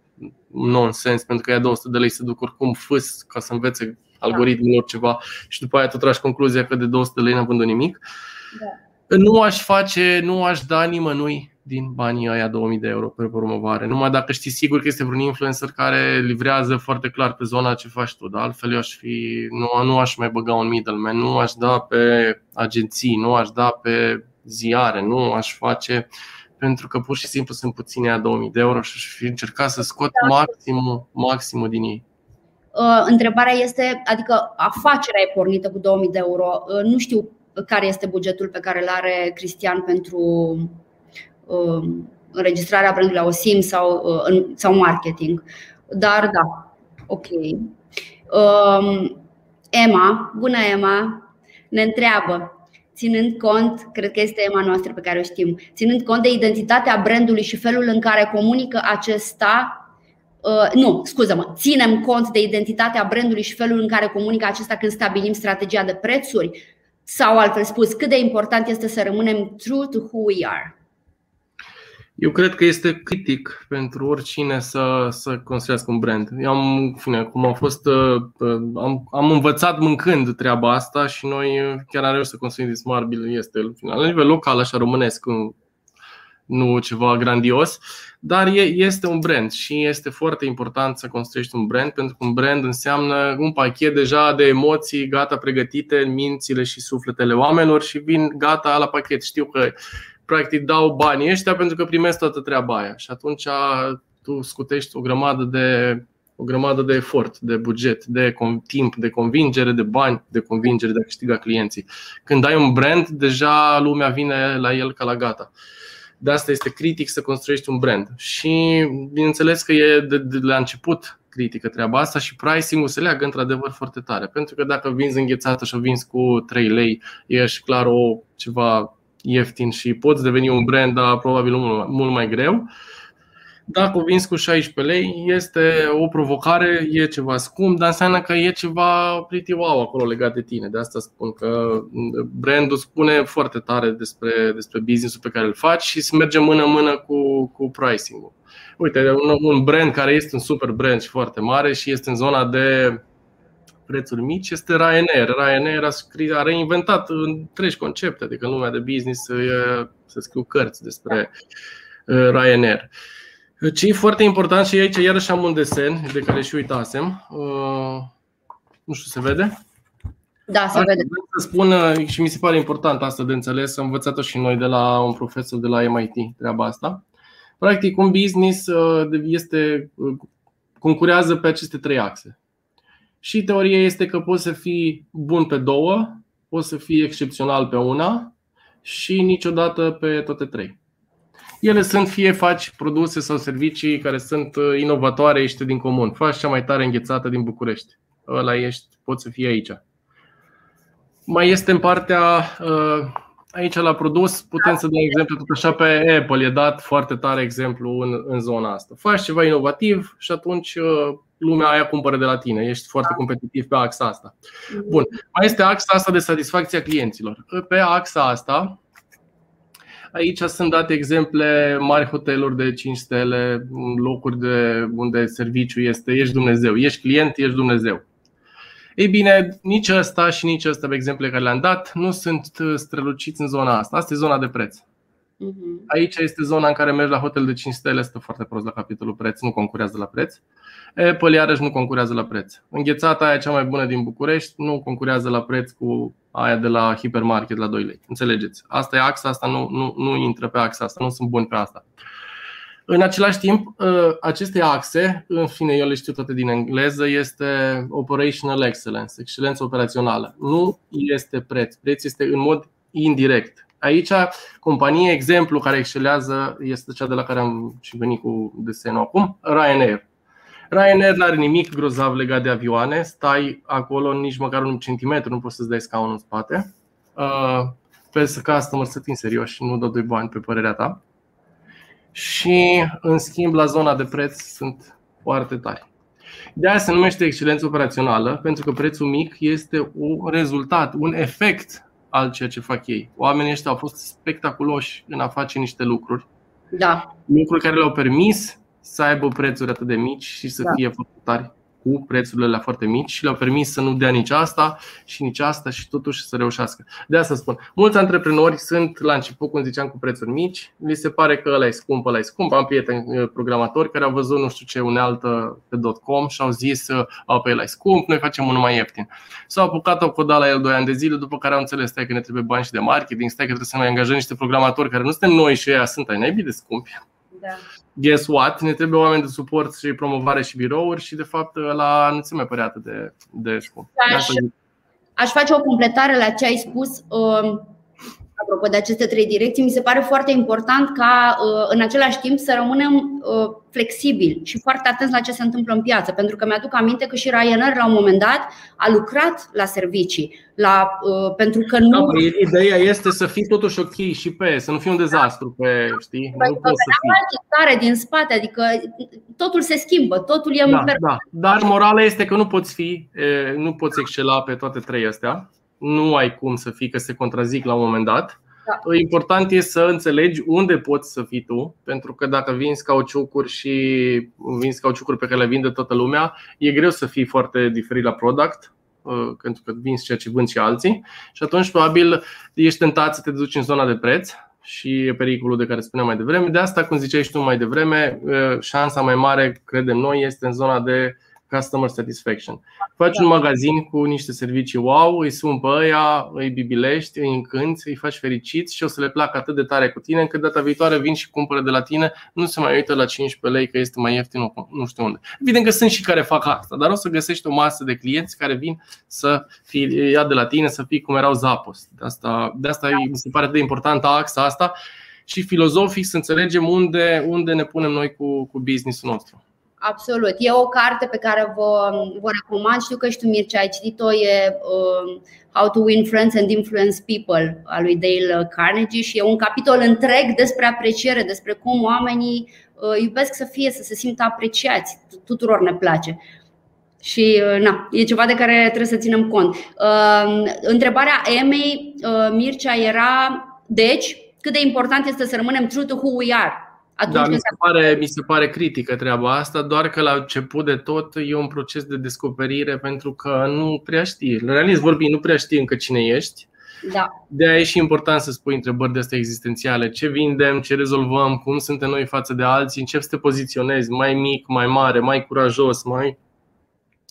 nonsens, pentru că ea 200 de lei se duc oricum fâs ca să învețe algoritmilor ceva și după aia tu tragi concluzia că de 200 de lei n-am vândut nimic. Da. Nu aș face, nu aș da nimănui din banii aia 2000 de euro pe promovare. Numai dacă știi sigur că este vreun influencer care livrează foarte clar pe zona ce faci tu. Dar altfel eu aș fi, nu, nu aș mai băga un middleman, nu aș da pe agenții, nu aș da pe ziare, nu aș face pentru că pur și simplu sunt puține a 2000 de euro și aș fi încercat să scot maximul, maximul din ei. Uh, întrebarea este, adică afacerea e pornită cu 2000 de euro. Uh, nu știu care este bugetul pe care îl are Cristian pentru Um, înregistrarea brandului la OSIM sau, uh, sau marketing. Dar da, ok. Um, Emma, bună Emma, ne întreabă ținând cont, cred că este tema noastră pe care o știm, ținând cont de identitatea brandului și felul în care comunică acesta Uh, nu, scuză-mă, ținem cont de identitatea brandului și felul în care comunică acesta când stabilim strategia de prețuri? Sau altfel spus, cât de important este să rămânem true to who we are? Eu cred că este critic pentru oricine să, să construiască un brand. Eu am, fine, cum am fost, uh, uh, am, am învățat mâncând treaba asta și noi chiar am reușit să construim Smart Bill. Este la nivel local, așa românesc, nu ceva grandios, dar este un brand și este foarte important să construiești un brand pentru că un brand înseamnă un pachet deja de emoții gata pregătite în mințile și sufletele oamenilor și vin gata la pachet. Știu că practic dau banii ăștia pentru că primesc toată treaba aia și atunci tu scutești o grămadă de o grămadă de efort, de buget, de timp, de convingere, de bani, de convingere de a câștiga clienții. Când ai un brand, deja lumea vine la el ca la gata. De asta este critic să construiești un brand. Și bineînțeles că e de, de la început critică treaba asta și pricing-ul se leagă într-adevăr foarte tare. Pentru că dacă vinzi înghețată și o vinzi cu 3 lei, ești clar o ceva ieftin și poți deveni un brand, dar probabil mult mai greu. Dacă o vinzi cu 16 lei, este o provocare, e ceva scump, dar înseamnă că e ceva pretty wow acolo legat de tine. De asta spun că brandul spune foarte tare despre, despre business-ul pe care îl faci și se merge mână-mână cu, cu pricing-ul. Uite, un, un brand care este un super brand și foarte mare și este în zona de prețuri mici este Ryanair. Ryanair a, scris, a reinventat întregi concepte, adică în lumea de business se scriu cărți despre uh, Ryanair. Ce e foarte important și aici iarăși am un desen de care și uitasem. Uh, nu știu, se vede? Da, se vede. Să spun uh, și mi se pare important asta de înțeles, am învățat-o și noi de la un profesor de la MIT, treaba asta. Practic, un business este, concurează pe aceste trei axe. Și teoria este că poți să fii bun pe două, poți să fii excepțional pe una și niciodată pe toate trei. Ele sunt fie faci produse sau servicii care sunt uh, inovatoare, ești din comun. Faci cea mai tare înghețată din București. Ăla ești, poți să fii aici. Mai este în partea uh, aici la produs, putem să dăm exemplu tot așa pe Apple, e dat foarte tare exemplu în, în zona asta. Faci ceva inovativ și atunci uh, lumea aia cumpără de la tine, ești foarte competitiv pe axa asta. Bun, mai este axa asta de satisfacția clienților. Pe axa asta, aici sunt date exemple mari hoteluri de 5 stele, locuri de unde serviciu este, ești Dumnezeu, ești client, ești Dumnezeu. Ei bine, nici ăsta și nici ăsta, pe exemple care le-am dat, nu sunt străluciți în zona asta. Asta e zona de preț. Mhm. Aici este zona în care mergi la hotel de 5 stele, stă foarte prost la capitolul preț, nu concurează la preț. Apple iarăși nu concurează la preț. Înghețata aia cea mai bună din București nu concurează la preț cu aia de la hipermarket la 2 lei. Înțelegeți? Asta e axa asta, nu, nu, nu intră pe axa asta, nu sunt buni pe asta. În același timp, ă, aceste axe, în fine, eu le știu toate din engleză, este operational excellence, excelență operațională. Nu este preț. Preț este în mod indirect. Aici, compania exemplu care excelează este cea de la care am și venit cu desenul acum, Ryanair. Ryanair nu are nimic grozav legat de avioane, stai acolo nici măcar un centimetru, nu poți să-ți dai scaunul în spate. Uh, pe să customer să fim serioși, nu dă doi bani pe părerea ta. Și, în schimb, la zona de preț sunt foarte tari. De aia se numește excelență operațională, pentru că prețul mic este un rezultat, un efect al ceea ce fac ei. Oamenii ăștia au fost spectaculoși în a face niște lucruri. Da. Lucruri care le-au permis să aibă prețuri atât de mici și să da. fie foarte tari cu prețurile la foarte mici și le-au permis să nu dea nici asta și nici asta și totuși să reușească. De asta spun, mulți antreprenori sunt la început, cum ziceam, cu prețuri mici, li se pare că ăla e scump, ăla e scump. Am prieteni uh, programatori care au văzut nu știu ce unealtă pe .com și au zis, au pe ăla e scump, noi facem unul mai ieftin. S-au apucat, au codat la el 2 ani de zile, după care au înțeles, stai că ne trebuie bani și de marketing, stai că trebuie să mai angajăm niște programatori care nu suntem noi și ei sunt ai naibii de scumpi. Da guess what, ne trebuie oameni de suport și promovare și birouri și de fapt la nu se mai părea atât de, de scump. Aș, aș face o completare la ce ai spus. Um, apropo de aceste trei direcții, mi se pare foarte important ca în același timp să rămânem flexibili și foarte atenți la ce se întâmplă în piață. Pentru că mi-aduc aminte că și Ryanair la un moment dat a lucrat la servicii. La, pentru că nu. Da, ideea este să fii totuși ok și pe, să nu fie un dezastru pe, știi? Păi, nu poți să fii. din spate, adică totul se schimbă, totul e da, da. Dar morala este că nu poți fi, nu poți excela pe toate trei astea nu ai cum să fii că se contrazic la un moment dat. Da. Important este să înțelegi unde poți să fii tu, pentru că dacă vinzi cauciucuri și vinzi cauciucuri pe care le vinde toată lumea, e greu să fii foarte diferit la product, uh, pentru că vinzi ceea ce vând și alții și atunci probabil ești tentat să te duci în zona de preț și e pericolul de care spuneam mai devreme. De asta, cum ziceai și tu mai devreme, uh, șansa mai mare, credem noi, este în zona de customer satisfaction. Faci da. un magazin cu niște servicii wow, îi sun pe ăia, îi bibilești, îi încânți, îi faci fericiți și o să le placă atât de tare cu tine încât data viitoare vin și cumpără de la tine, nu se mai uită la 15 lei că este mai ieftin, nu știu unde. Evident că sunt și care fac asta, dar o să găsești o masă de clienți care vin să fie, ia de la tine, să fii cum erau Zapos. De asta, de asta mi se pare de importantă axa asta și filozofic să înțelegem unde, unde ne punem noi cu, cu business-ul nostru. Absolut. E o carte pe care vă, vă recomand. Știu că și tu, Mircea, ai citit-o. E uh, How to Win Friends and Influence People al lui Dale Carnegie și e un capitol întreg despre apreciere, despre cum oamenii uh, iubesc să fie, să se simtă apreciați. Tuturor ne place. Și uh, na, e ceva de care trebuie să ținem cont. Uh, întrebarea Emei, uh, Mircea, era, deci, cât de important este să rămânem true to who we are atunci da, mi se, pare, mi se pare critică treaba asta, doar că la început de tot e un proces de descoperire pentru că nu prea știi. Realist vorbind, nu prea știi încă cine ești. Da. De aia e și important să spui întrebări de astea existențiale. Ce vindem, ce rezolvăm, cum suntem noi față de alții, încep să te poziționezi mai mic, mai mare, mai curajos, mai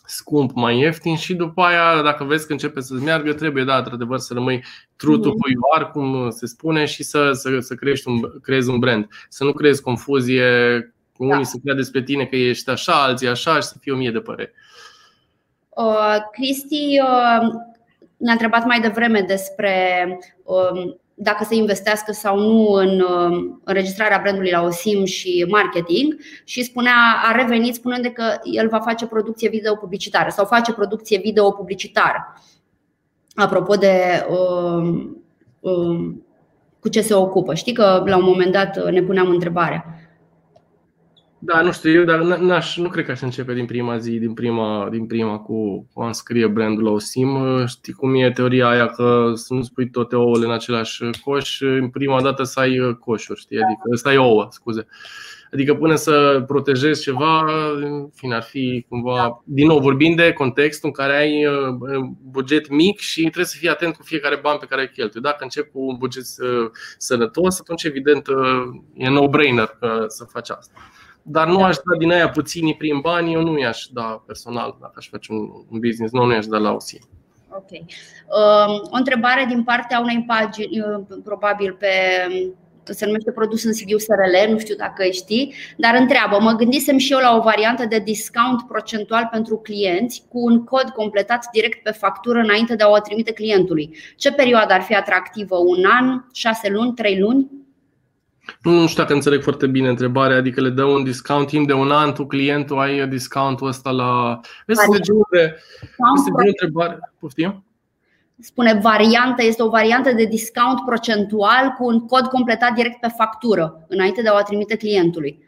scump, mai ieftin și după aia, dacă vezi că începe să meargă, trebuie, da, într-adevăr, să rămâi true to who cum se spune, și să, să, să crești un, creezi un brand. Să nu creezi confuzie cu unii da. să crea despre tine că ești așa, alții așa și să fie o mie de păreri. Uh, Cristi uh, ne-a întrebat mai devreme despre uh, dacă să investească sau nu în înregistrarea brandului la OSIM și marketing și spunea, a revenit spunând că el va face producție video publicitară sau face producție video publicitară. Apropo de um, um, cu ce se ocupă. Știi că la un moment dat ne puneam întrebarea. Da, nu știu eu, dar n-aș, nu cred că aș începe din prima zi, din prima, din prima cu, cu a înscrie brandul la o sim. Știi cum e teoria aia că să nu spui toate ouăle în același coș, în prima dată să ai coșuri, știi? Adică să ai ouă, scuze. Adică până să protejezi ceva, în fine, ar fi cumva, din nou vorbind de contextul în care ai uh, buget mic și trebuie să fii atent cu fiecare ban pe care îl cheltui. Dacă începi cu un buget uh, sănătos, atunci evident uh, e no-brainer să faci asta dar nu aș da din aia puțini prin bani, eu nu i-aș da personal dacă aș face un, un business, nu, nu i-aș da la OC. Ok. Um, o întrebare din partea unei pagini, uh, probabil pe se numește produs în Sibiu SRL, nu știu dacă știi, dar întreabă, mă gândisem și eu la o variantă de discount procentual pentru clienți cu un cod completat direct pe factură înainte de a o trimite clientului. Ce perioadă ar fi atractivă? Un an, șase luni, trei luni? Nu știu dacă înțeleg foarte bine întrebarea, adică le dă un discount timp de un an, tu clientul ai discountul ăsta la... Vezi, este genul de, este genul întrebare. Poftim? Spune variantă, este o variantă de discount procentual cu un cod completat direct pe factură, înainte de a o trimite clientului.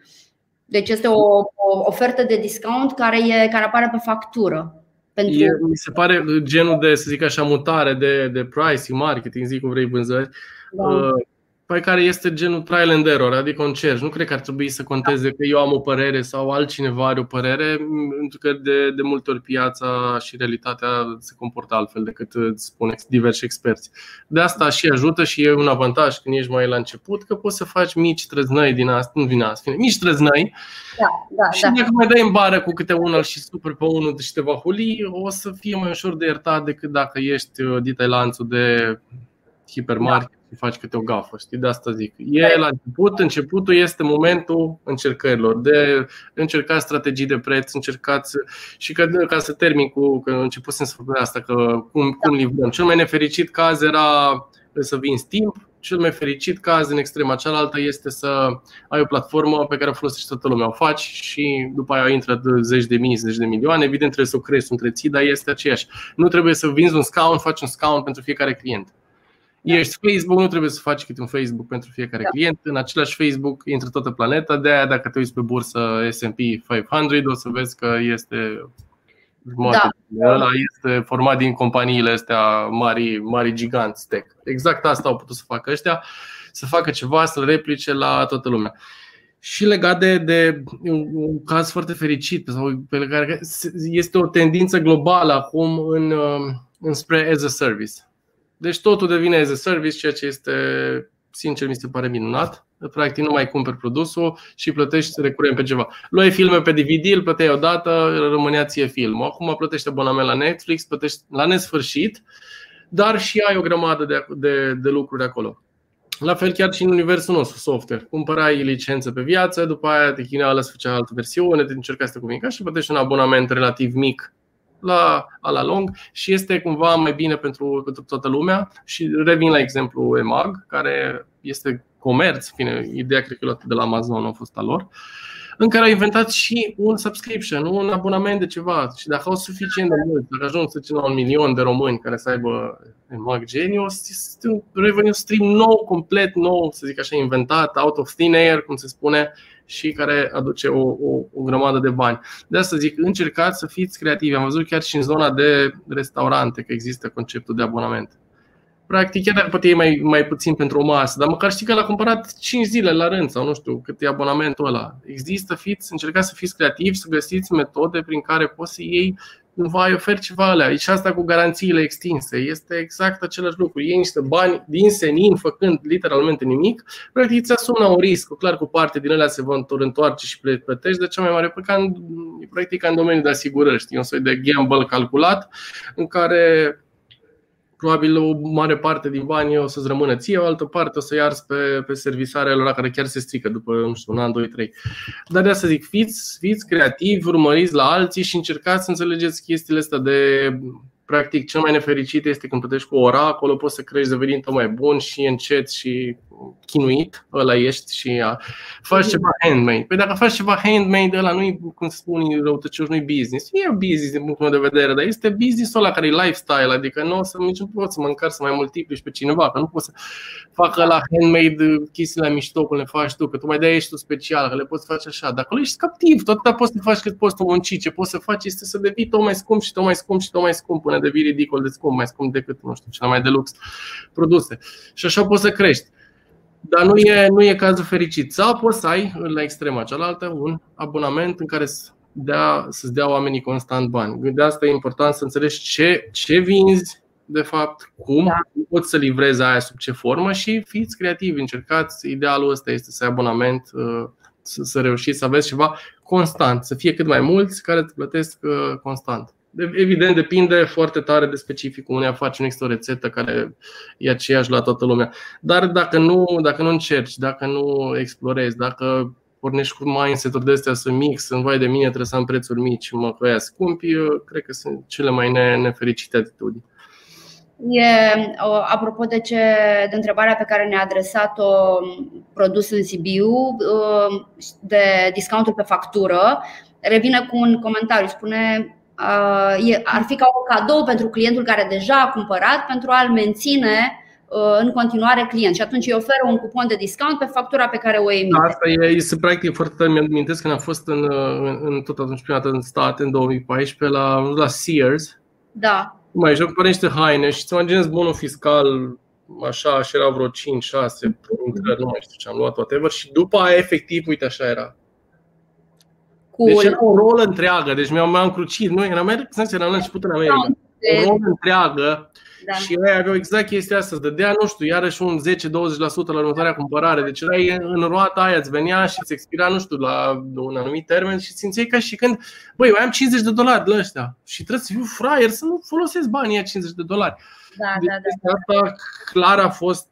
Deci este o, o ofertă de discount care, e, care apare pe factură. Pentru... E, mi se pare genul de, să zic așa, mutare de, de pricing, marketing, zic cum vrei vânzări. Da. Uh, pe care este genul trial and error, adică un cerci. Nu cred că ar trebui să conteze că eu am o părere sau altcineva are o părere, pentru că de, de multe ori piața și realitatea se comportă altfel decât îți spun diversi experți. De asta și ajută și e un avantaj când ești mai la început, că poți să faci mici trăznăi din asta, nu din asta, mici trăznăi. Da, da, și dacă da. mai dai în bară cu câte unul și super pe unul de te va huli, o să fie mai ușor de iertat decât dacă ești uh, dita lanțul de hipermarket și faci câte o gafă, știi? De asta zic. E la început, începutul este momentul încercărilor, de încercați strategii de preț, încercați și că, ca să termin cu, că începusem să vorbim asta, că cum, cum livrăm. Cel mai nefericit caz era să vinzi timp, cel mai fericit caz în extrema cealaltă este să ai o platformă pe care o folosești toată lumea, o faci și după aia intră zeci de mii, zeci de milioane. Evident trebuie să o crești, să o întreții, dar este aceeași. Nu trebuie să vinzi un scaun, faci un scaun pentru fiecare client. Da. Ești Facebook, nu trebuie să faci câte un Facebook pentru fiecare da. client. În același Facebook intră toată planeta, de aia dacă te uiți pe bursă S&P 500 o să vezi că este da. Ăla este format din companiile astea mari, mari giganți tech. Exact asta au putut să facă ăștia, să facă ceva, să replice la toată lumea. Și legat de, de un, un caz foarte fericit, sau pe care este o tendință globală acum în, înspre as a service. Deci totul devine as a service, ceea ce este, sincer, mi se pare minunat practic nu mai cumperi produsul și plătești recurent pe ceva. Luai filme pe DVD, îl plăteai odată, rămânea ție filmul. Acum plătești abonament la Netflix, plătești la nesfârșit, dar și ai o grămadă de, de, de lucruri acolo. La fel chiar și în universul nostru, software. Cumpărai licență pe viață, după aia te chinea să făcea altă versiune, te încercai să te comunica și plătești un abonament relativ mic la, la lung și este cumva mai bine pentru, pentru toată lumea. Și revin la exemplu EMAG, care este comerț, fine, ideea cred că de la Amazon a fost a lor, în care au inventat și un subscription, un abonament de ceva. Și dacă au suficient de mult, dacă ajung să la un milion de români care să aibă Mag Genius, este un revenue stream nou, complet nou, să zic așa, inventat, out of thin air, cum se spune, și care aduce o, o, o grămadă de bani. De asta zic, încercați să fiți creativi. Am văzut chiar și în zona de restaurante că există conceptul de abonament practic, chiar dacă poate e mai, mai puțin pentru o masă, dar măcar știi că l-a cumpărat 5 zile la rând sau nu știu cât e abonamentul ăla. Există, fiți, încercați să fiți creativi, să găsiți metode prin care poți să iei cumva îi oferi ceva alea. Și asta cu garanțiile extinse. Este exact același lucru. Iei niște bani din senin, făcând literalmente nimic, practic îți asumă un risc. Clar, cu parte din ele se vor întoarce și plătești de cea mai mare, ca în, practic în domeniul de asigurări. Știi, un soi de gamble calculat în care probabil o mare parte din bani o să-ți rămână ție, o altă parte o să iarzi pe, pe servisarea lor care chiar se strică după, nu știu, un an, doi, trei. Dar de asta zic, fiți, fiți creativi, urmăriți la alții și încercați să înțelegeți chestiile astea de practic cel mai nefericit este când plătești cu ora, acolo poți să crești devenind mai bun și încet și chinuit, ăla ești și a, faci ceva handmade. Păi dacă faci ceva handmade, ăla nu-i, cum se spune răutăcios, nu-i business. E business din punctul meu de vedere, dar este business-ul ăla care e lifestyle, adică nu o să nici nu poți să mă încarc să mai multiplici pe cineva, că nu poți să facă la handmade chestiile mișto cum le faci tu, că tu mai dai ești tu special, că le poți face așa. Dar acolo ești captiv, tot poți să faci cât poți tu munci, ce poți să faci este să devii tot mai scump și tot mai scump și tot mai scump până devii ridicol de scump, mai scump decât, nu știu, cele mai de lux produse. Și așa poți să crești. Dar nu e, nu e cazul fericit. Sau poți să ai, la extrema cealaltă, un abonament în care să dea, să-ți dea oamenii constant bani. De asta e important să înțelegi ce, ce vinzi, de fapt, cum da. poți să livrezi aia sub ce formă și fiți creativi, încercați. Idealul ăsta este să ai abonament, uh, să, să reușiți să aveți ceva constant, să fie cât mai mulți care îți plătesc uh, constant. Evident, depinde foarte tare de specificul unei afaceri. Nu există o rețetă care e aceeași la toată lumea. Dar dacă nu, dacă nu încerci, dacă nu explorezi, dacă pornești cu mindset-uri de astea să mix, în vai de mine trebuie să am prețuri mici, mă că scumpi, cred că sunt cele mai nefericite atitudini. E, apropo de, ce, de întrebarea pe care ne-a adresat-o produs în Sibiu, de discountul pe factură, revine cu un comentariu. Spune Uh, ar fi ca un cadou pentru clientul care deja a cumpărat pentru a-l menține uh, în continuare client și atunci îi oferă un cupon de discount pe factura pe care o emite. Asta e, este practic foarte tare. Mi-am amintesc când am fost în, în, în tot atunci prima dată în state, în 2014, la, la Sears. Da. Mai joc pe niște haine și ți imaginezi bonul fiscal așa și era vreo 5-6 intrări, nu mai știu ce am luat, whatever, și după aia efectiv, uite așa era Cool. Deci era o rolă întreagă, deci mi-am, mi-am crucit. Noi eram, eram la început în America. O rolă întreagă da. Și ei aveau exact chestia asta, îți dădea, nu știu, iarăși un 10-20% la următoarea cumpărare. Deci erai în roata aia, îți venea și îți expira, nu știu, la un anumit termen și simțeai ca și când, băi, eu am 50 de dolari de ăștia și trebuie să fiu fraier să nu folosesc banii aia 50 de dolari. Da, deci da, da, Asta clar a fost,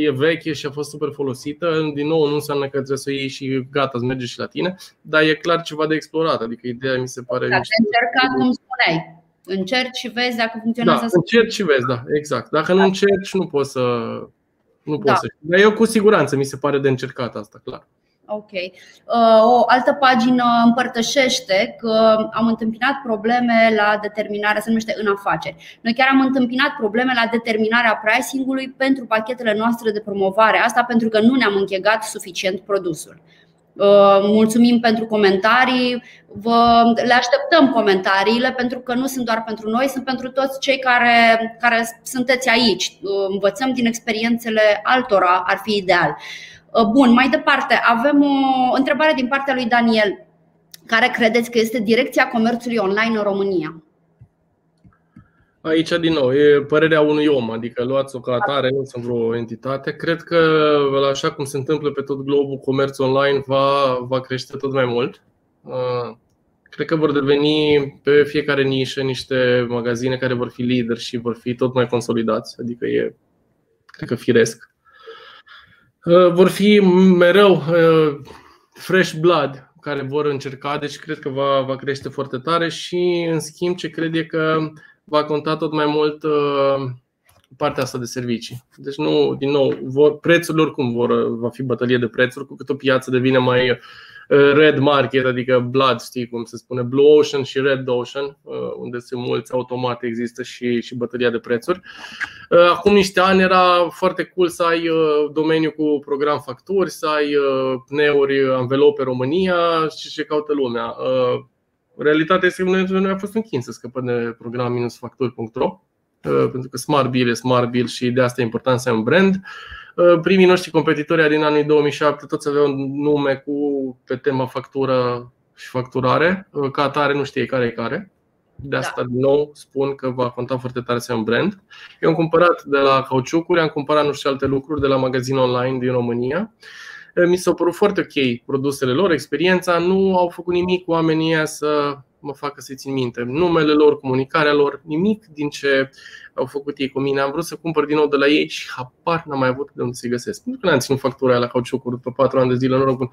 e veche și a fost super folosită. Din nou, nu înseamnă că trebuie să o iei și gata, îți merge și la tine, dar e clar ceva de explorat. Adică ideea mi se pare. Da, încercat, cum spuneai. Încerci și vezi dacă funcționează. Da, încerci și vezi, da, exact. Dacă nu da. încerci, nu poți să Nu pot da. să știu. Dar eu cu siguranță mi se pare de încercat asta, clar. Ok. Uh, o altă pagină împărtășește că am întâmpinat probleme la determinarea, se numește în afaceri. Noi chiar am întâmpinat probleme la determinarea pricing-ului pentru pachetele noastre de promovare. Asta pentru că nu ne-am închegat suficient produsul. Uh, mulțumim pentru comentarii. Vă, le așteptăm comentariile pentru că nu sunt doar pentru noi, sunt pentru toți cei care, care sunteți aici. Uh, învățăm din experiențele altora, ar fi ideal. Uh, bun, mai departe, avem o întrebare din partea lui Daniel. Care credeți că este direcția comerțului online în România? Aici, din nou, e părerea unui om, adică luați-o ca atare, nu sunt vreo entitate. Cred că, așa cum se întâmplă pe tot globul, comerțul online va, va crește tot mai mult. Uh, cred că vor deveni pe fiecare nișă niște magazine care vor fi lideri și vor fi tot mai consolidați, adică e, cred că, firesc. Uh, vor fi mereu uh, fresh blood care vor încerca, deci cred că va, va crește foarte tare și, în schimb, ce cred e că va conta tot mai mult uh, partea asta de servicii. Deci nu, din nou, vor, prețurile oricum vor, va fi bătălie de prețuri, cu cât o piață devine mai uh, red market, adică blood, știi cum se spune, blue ocean și red ocean, uh, unde sunt mulți automat există și, și bătălia de prețuri. Acum niște ani era foarte cool să ai domeniu cu program facturi, să ai pneuri anvelope România și ce caută lumea realitatea este că noi a fost închins să scăpăm de program-factori.ro uh, pentru că Smart Bill e Smart Bill și de asta e important să ai un brand. Uh, primii noștri competitori din anii 2007 toți aveau nume cu, pe tema factură și facturare. Uh, ca atare nu știe care e care. De asta, da. din nou, spun că va conta foarte tare să ai un brand. Eu am cumpărat de la cauciucuri, am cumpărat nu știu alte lucruri de la magazin online din România Eh, mi s-au părut foarte ok produsele lor, experiența, nu au făcut nimic cu oamenii să mă facă să țin minte. Numele lor, comunicarea lor, nimic din ce au făcut ei cu mine. Am vrut să cumpăr din nou de la ei și habar n-am mai avut de unde să-i găsesc. Nu că n-am ținut factura la cauciucuri pe 4 ani de zile, noroc bun.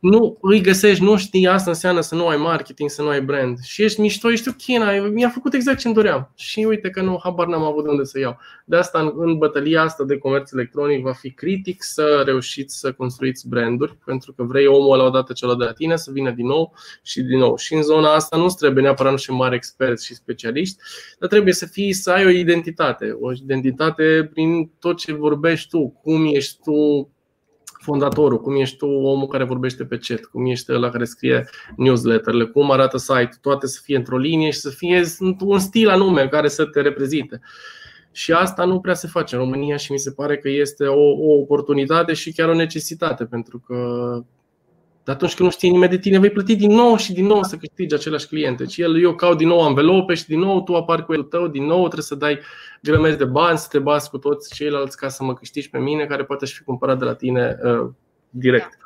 Nu îi găsești, nu știi, asta înseamnă să nu ai marketing, să nu ai brand. Și ești mișto, ești ok, mi-a făcut exact ce-mi doream. Și uite că nu, habar n-am avut de unde să iau. De asta, în, în bătălia asta de comerț electronic, va fi critic să reușiți să construiți branduri, pentru că vrei omul ăla odată ce de la tine să vină din nou și din nou. Și în zona asta nu trebuie neapărat nu știu mari experți și specialiști, dar trebuie să fii, să ai o identitate. O identitate prin tot ce vorbești tu, cum ești tu fondatorul, cum ești tu omul care vorbește pe chat, cum ești la care scrie newsletterle, cum arată site, toate să fie într-o linie și să fie un stil anume care să te reprezinte. Și asta nu prea se face în România și mi se pare că este o, o oportunitate și chiar o necesitate, pentru că dar atunci când nu știi nimeni de tine, vei plăti din nou și din nou să câștigi aceleași cliente. Și el, eu caut din nou anvelope și din nou tu apar cu el tău, din nou trebuie să dai grămezi de bani, să te bați cu toți ceilalți ca să mă câștigi pe mine, care poate și fi cumpărat de la tine uh, direct.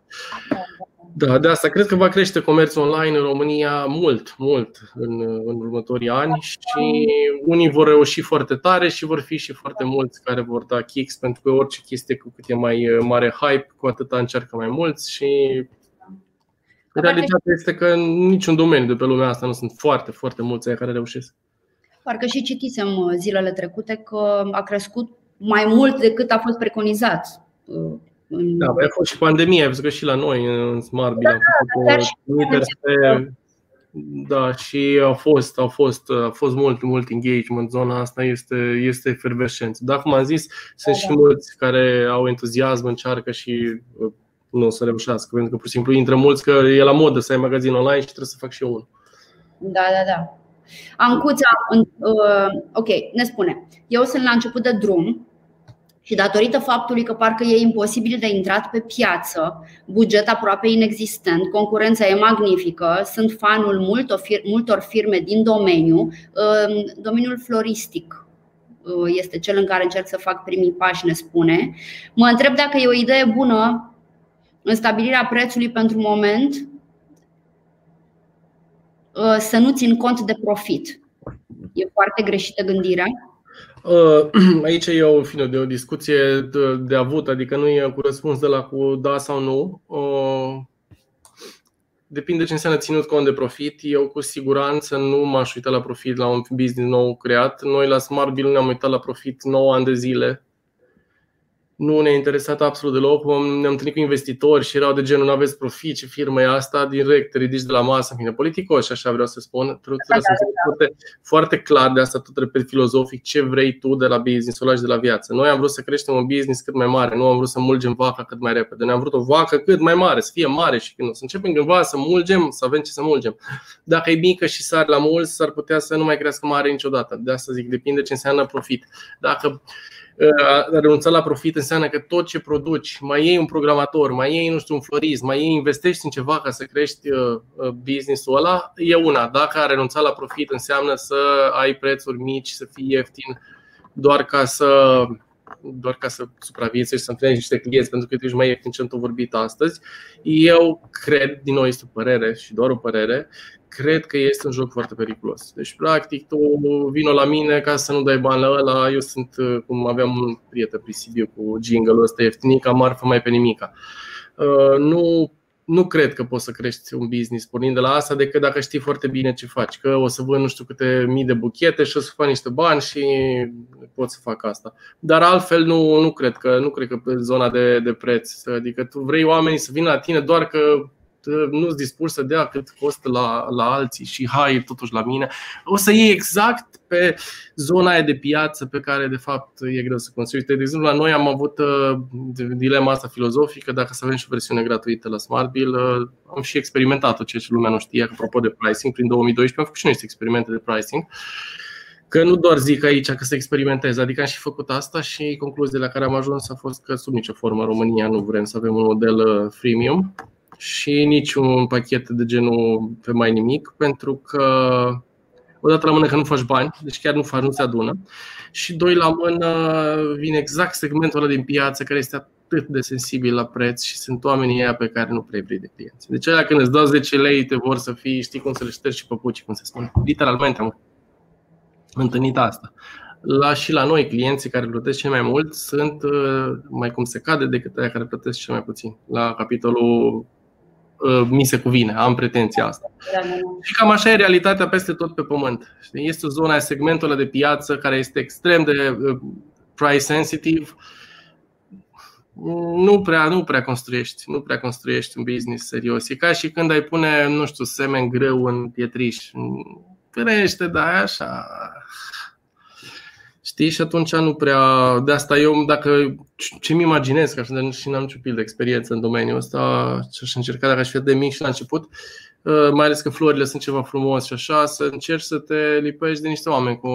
Da, de asta cred că va crește comerțul online în România mult, mult în, în următorii ani și unii vor reuși foarte tare și vor fi și foarte mulți care vor da kicks pentru că orice chestie cu cât e mai mare hype, cu atâta încearcă mai mulți și Realitatea este că în niciun domeniu de pe lumea asta nu sunt foarte, foarte mulți care reușesc. Parcă și citisem uh, zilele trecute că a crescut mai mult decât a fost preconizat. Uh, da, a fost și pandemia, ai văzut că și la noi în Smart Bill da, am făcut pe, da, și a fost, a fost, a fost mult, mult engagement. Zona asta este, este efervescență. Dar, cum am zis, sunt da, și da. mulți care au entuziasm, încearcă și uh, nu o să reușească, pentru că pur și simplu intră mulți că e la modă să ai magazin online și trebuie să fac și eu unul. Da, da, da. Ancuța, uh, ok, ne spune, eu sunt la început de drum și datorită faptului că parcă e imposibil de intrat pe piață, buget aproape inexistent, concurența e magnifică, sunt fanul multor, multor firme din domeniu, uh, domeniul floristic uh, este cel în care încerc să fac primii pași, ne spune. Mă întreb dacă e o idee bună în stabilirea prețului pentru moment uh, să nu țin cont de profit. E foarte greșită gândirea. Uh, aici e o, fine, de o discuție de, de avut, adică nu e cu răspuns de la cu da sau nu. Uh, depinde ce înseamnă ținut cont de profit. Eu cu siguranță nu m-aș uita la profit la un business nou creat. Noi la Smart Bill ne-am uitat la profit 9 ani de zile nu ne-a interesat absolut deloc. Ne-am întâlnit cu investitori și erau de genul, nu aveți profit, ce firmă e asta, direct te ridici de la masă, fine, politicoși, așa vreau să spun. Trebuie da, să da, da. Foarte, foarte clar de asta, tot repet filozofic, ce vrei tu de la business, o lași de la viață. Noi am vrut să creștem un business cât mai mare, nu am vrut să mulgem vaca cât mai repede. Noi am vrut o vacă cât mai mare, să fie mare și când o să începem cândva să mulgem, să avem ce să mulgem. Dacă e mică și sar la mulți, s-ar putea să nu mai crească mare niciodată. De asta zic, depinde ce înseamnă profit. Dacă a renunța la profit înseamnă că tot ce produci, mai iei un programator, mai iei, nu știu, un florist, mai iei, investești în ceva ca să crești uh, uh, business-ul ăla, e una. Dacă a renunța la profit înseamnă să ai prețuri mici, să fii ieftin, doar ca să doar ca să supraviețuiești și să întâlnești niște clienți pentru că tu ești mai ieftin ce am vorbit astăzi. Eu cred, din nou este o părere și doar o părere, cred că este un joc foarte periculos. Deci, practic, tu vino la mine ca să nu dai bani la ăla. Eu sunt, uh, cum aveam un prieten pe Sibiu cu jingle-ul ăsta ieftinic, marfă mai pe nimica. Uh, nu, nu cred că poți să crești un business pornind de la asta decât dacă știi foarte bine ce faci. Că o să vând nu știu câte mii de buchete și o să fac niște bani și pot să fac asta. Dar altfel nu, nu cred că nu cred că pe zona de, de preț. Adică tu vrei oamenii să vină la tine doar că nu sunt dispus să dea cât costă la, la alții și hai totuși la mine, o să iei exact pe zona aia de piață pe care de fapt e greu să construiești. De exemplu, la noi am avut uh, dilema asta filozofică, dacă să avem și o versiune gratuită la SmartBill, uh, am și experimentat-o, ceea ce lumea nu știe, apropo de pricing, prin 2012 am făcut și noi experimente de pricing. Că nu doar zic aici că se experimentez, adică am și făcut asta și concluziile la care am ajuns a fost că sub nicio formă în România nu vrem să avem un model uh, freemium, și nici un pachet de genul pe mai nimic, pentru că odată la mână că nu faci bani, deci chiar nu faci, nu se adună. Și doi la mână vine exact segmentul ăla din piață care este atât de sensibil la preț și sunt oamenii ăia pe care nu prea vrei de clienți. Deci aia când îți dau 10 lei te vor să fii, știi cum să le ștergi și păpuci, cum se spune. Literalmente am întâlnit asta. La, și la noi, clienții care plătesc cel mai mult sunt uh, mai cum se cade decât aia care plătesc cel mai puțin. La capitolul Uh, mi se cuvine, am pretenția asta. Și cam așa e realitatea peste tot pe pământ. Este o zonă, segmentul de piață care este extrem de uh, price sensitive. Nu prea, nu prea construiești, nu prea construiești un business serios. E ca și când ai pune, nu știu, semen greu în pietriș. Crește, da, așa. Știi? Și atunci nu prea. De asta eu, dacă ce-mi imaginez, că așa și n-am ciupit de experiență în domeniul ăsta, și aș încerca dacă aș fi de mic și la început, uh, mai ales că florile sunt ceva frumos și așa, să încerci să te lipești de niște oameni cu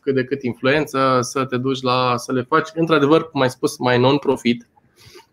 cât de cât influență, să te duci la să le faci, într-adevăr, cum ai spus, mai non-profit,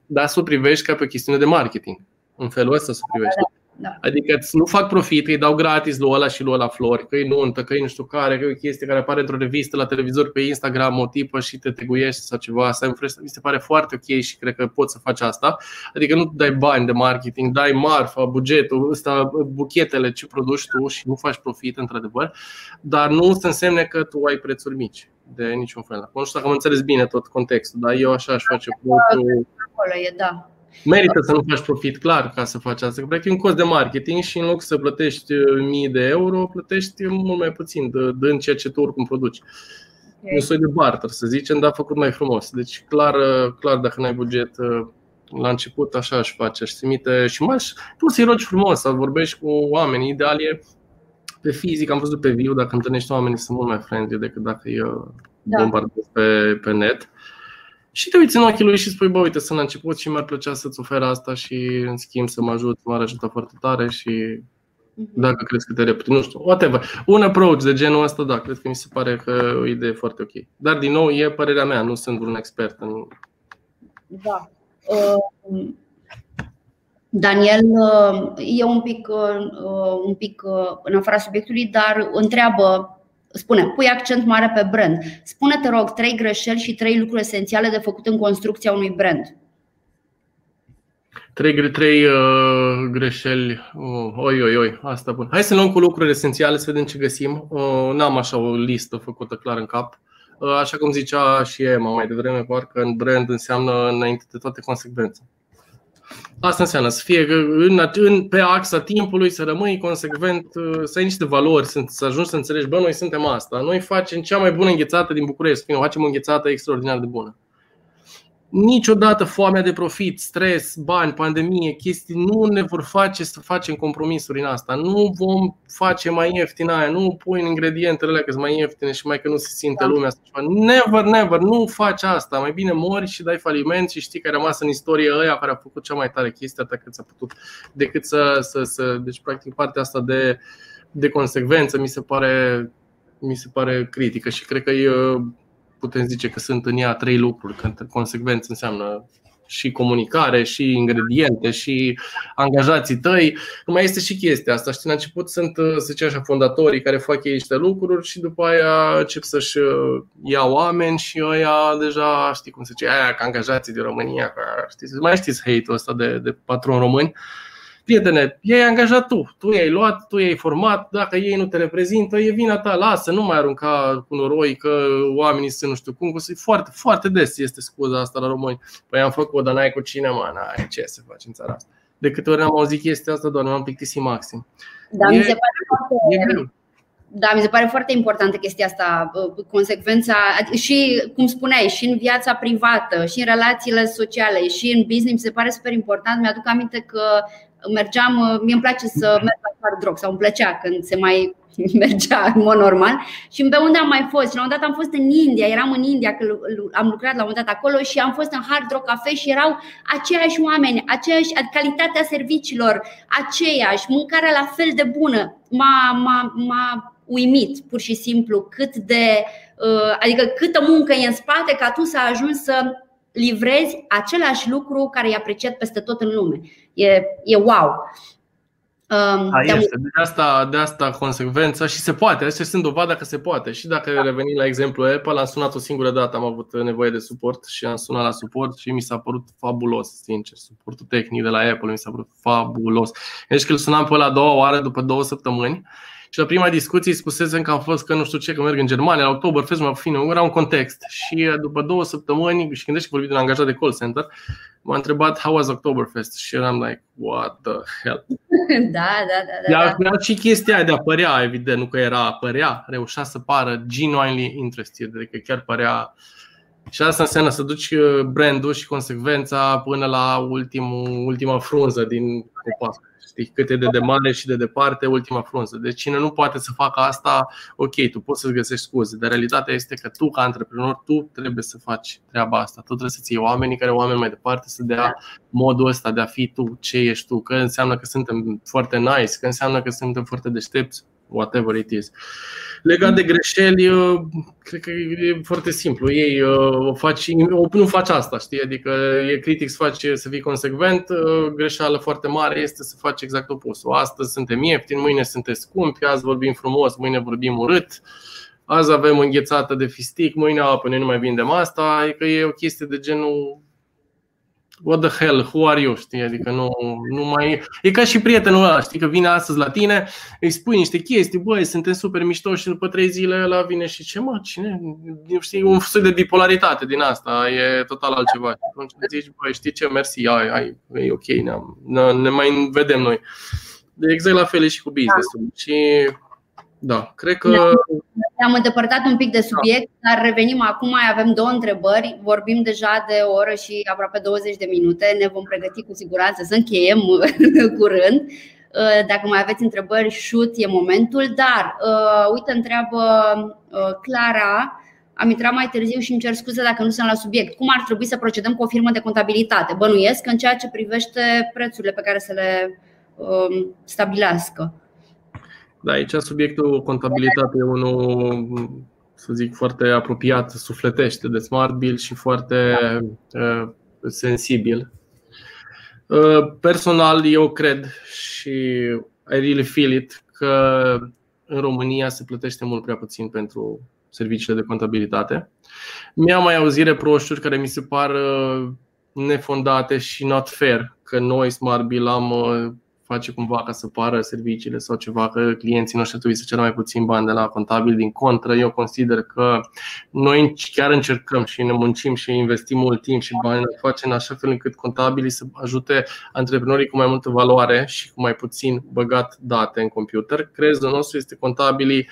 dar să o privești ca pe o chestiune de marketing. În felul ăsta să o privești. Da. Adică nu fac profit, îi dau gratis lui ăla și lui ăla flori, că e nuntă, că e nu știu care, că e o chestie care apare într-o revistă la televizor pe Instagram, o tipă și te teguiești sau ceva, să ai un mi se pare foarte ok și cred că poți să faci asta. Adică nu dai bani de marketing, dai marfa, bugetul, ăsta, buchetele ce produci tu și nu faci profit, într-adevăr, dar nu se însemne că tu ai prețuri mici de niciun fel. Nu știu dacă am înțeles bine tot contextul, dar eu așa aș face cu. Acolo e, da. Merită să nu faci profit, clar, ca să faci asta. Că practic e un cost de marketing și în loc să plătești uh, mii de euro, plătești mult mai puțin, dând ceea ce tu oricum produci. Okay. Un soi de barter, să zicem, dar făcut mai frumos. Deci, clar, uh, clar dacă nu ai buget uh, la început, așa aș face. Aș trimite și mai tu să-i rogi frumos, să vorbești cu oameni. Ideal e pe fizic, am văzut pe viu, dacă întâlnești oamenii sunt mult mai friendly decât dacă îi da. bombardezi pe, pe net și te uiți în ochii lui și spui, bă, uite, sunt la început și mi-ar plăcea să-ți ofer asta și în schimb să mă ajut, m-ar ajuta foarte tare și mhm. dacă crezi că te repede, nu știu, whatever. Un approach de genul ăsta, da, cred că mi se pare că o idee foarte ok. Dar, din nou, e părerea mea, nu sunt un expert în... Da. Uh, Daniel uh, e un pic, uh, un pic în afara subiectului, dar întreabă spune, pui accent mare pe brand. Spune, te rog, trei greșeli și trei lucruri esențiale de făcut în construcția unui brand. Trei, trei uh, greșeli. Uh, oi, oi, oi, asta bun. Hai să luăm cu lucruri esențiale, să vedem ce găsim. Uh, n-am așa o listă făcută clar în cap. Uh, așa cum zicea și Emma mai devreme, parcă în brand înseamnă înainte de toate consecvențe. Asta înseamnă să fie în, în, pe axa timpului, să rămâi consecvent, să ai niște valori, să ajungi să înțelegi, bă, noi suntem asta. Noi facem cea mai bună înghețată din București, noi facem o înghețată extraordinar de bună. Niciodată foamea de profit, stres, bani, pandemie, chestii nu ne vor face să facem compromisuri în asta. Nu vom face mai ieftin aia, nu pui ingredientele alea că sunt mai ieftine și mai că nu se simte da. lumea. Never, never, nu faci asta. Mai bine mori și dai faliment și știi că ai rămas în istorie ăia care a făcut cea mai tare chestie atât cât s-a putut decât să, să, să deci practic partea asta de, de consecvență mi se pare mi se pare critică și cred că e putem zice că sunt în ea trei lucruri, că consecvență înseamnă și comunicare, și ingrediente, și angajații tăi. Mai este și chestia asta. Știi, la început sunt, să zicem așa, fondatorii care fac ei niște lucruri și după aia încep să-și uh, ia oameni și ăia deja, știi cum se zice, aia ca angajații din România, știi, mai știți hate-ul ăsta de, de patron români. Uh, prietene, ei angajat tu, tu i-ai luat, tu i-ai format, dacă ei nu te reprezintă, e vina ta, lasă, nu mai arunca cu noroi că oamenii sunt nu știu cum, foarte, foarte des este scuza asta la români. Păi am făcut, dar n-ai cu cine, mă, n-ai ce să faci în țara asta. De câte ori am auzit chestia asta, doar m-am plictisit maxim. Da, e, mi se pare foarte... E greu. Da, mi se pare foarte importantă chestia asta, consecvența și, cum spuneai, și în viața privată, și în relațiile sociale, și în business, mi se pare super important. Mi-aduc aminte că mergeam, uh, mie îmi place să merg la hard rock sau îmi plăcea când se mai mergea în mod normal și pe unde am mai fost și la un dat am fost în India, eram în India că am lucrat la un dat acolo și am fost în Hard Rock Cafe și erau aceiași oameni, aceeași calitatea serviciilor, aceeași, mâncarea la fel de bună. M-a, m-a, m-a uimit pur și simplu cât de uh, adică câtă muncă e în spate ca tu să ajungi să livrezi același lucru care e apreciat peste tot în lume. E, e wow. Um, A, este. De asta, de asta consecvența și se poate. Astea sunt dovada că se poate. Și dacă da. revenim la exemplu Apple, am sunat o singură dată, am avut nevoie de suport și am sunat la suport și mi s-a părut fabulos, sincer. Suportul tehnic de la Apple mi s-a părut fabulos. Deci că îl sunam pe la doua oară după două săptămâni și la prima discuție spusesem că am fost că nu știu ce, că merg în Germania, la Oktoberfest, mă fine, era un context. Și uh, după două săptămâni, și când ești vorbit de un angajat de call center, m-a întrebat how was Oktoberfest și eram like, what the hell? Da, da, da. da, da. și chestia de a părea, evident, nu că era părea, reușea să pară genuinely interested, adică chiar părea și asta înseamnă să duci uh, brandul și consecvența până la ultimul, ultima frunză din copac știi cât e de, de mare și de departe ultima frunză. Deci cine nu poate să facă asta, ok, tu poți să-ți găsești scuze, dar realitatea este că tu, ca antreprenor, tu trebuie să faci treaba asta. Tu trebuie să-ți iei oamenii care oameni mai departe să dea modul ăsta de a fi tu ce ești tu, că înseamnă că suntem foarte nice, că înseamnă că suntem foarte deștepți, whatever it is. Legat de greșeli, uh, cred că e foarte simplu. Ei uh, o faci, nu faci asta, știi? Adică e critic să faci să fii consecvent, uh, greșeală foarte mare este să faci exact opusul. Astăzi suntem ieftini, mâine suntem scumpi, azi vorbim frumos, mâine vorbim urât. Azi avem înghețată de fistic, mâine apă, noi nu mai vindem asta, adică e o chestie de genul what the hell, who are you, știi? Adică nu, nu mai... E ca și prietenul ăla, știi, că vine astăzi la tine, îi spui niște chestii, băi, suntem super mișto și după trei zile ăla vine și ce mă, cine? Știi, un soi de bipolaritate din asta, e total altceva. Și atunci zici, băi, știi ce, mersi, ai, ai, e ok, ne, ne mai vedem noi. De exact la fel și cu business-ul. Da. Și da, cred că. Ne-am îndepărtat un pic de subiect, da. dar revenim acum. Mai avem două întrebări. Vorbim deja de o oră și aproape 20 de minute. Ne vom pregăti cu siguranță să încheiem curând. Uh, dacă mai aveți întrebări, shoot, e momentul. Dar, uh, uite, întreabă uh, Clara. Am intrat mai târziu și îmi cer scuze dacă nu sunt la subiect. Cum ar trebui să procedăm cu o firmă de contabilitate? Bănuiesc în ceea ce privește prețurile pe care să le um, stabilească. Da, aici subiectul contabilitate e unul, să zic, foarte apropiat, sufletește de Smart Bill și foarte uh, sensibil. Uh, personal, eu cred și I really feel it că în România se plătește mult prea puțin pentru serviciile de contabilitate. Mi-am mai auzit reproșuri care mi se par uh, nefondate și not fair că noi Smart Bill am uh, face cumva ca să pară serviciile sau ceva, că clienții noștri trebuie să ceră mai puțin bani de la contabil. Din contră, eu consider că noi chiar încercăm și ne muncim și investim mult timp și bani în face în așa fel încât contabilii să ajute antreprenorii cu mai multă valoare și cu mai puțin băgat date în computer. Crezul nostru este contabilii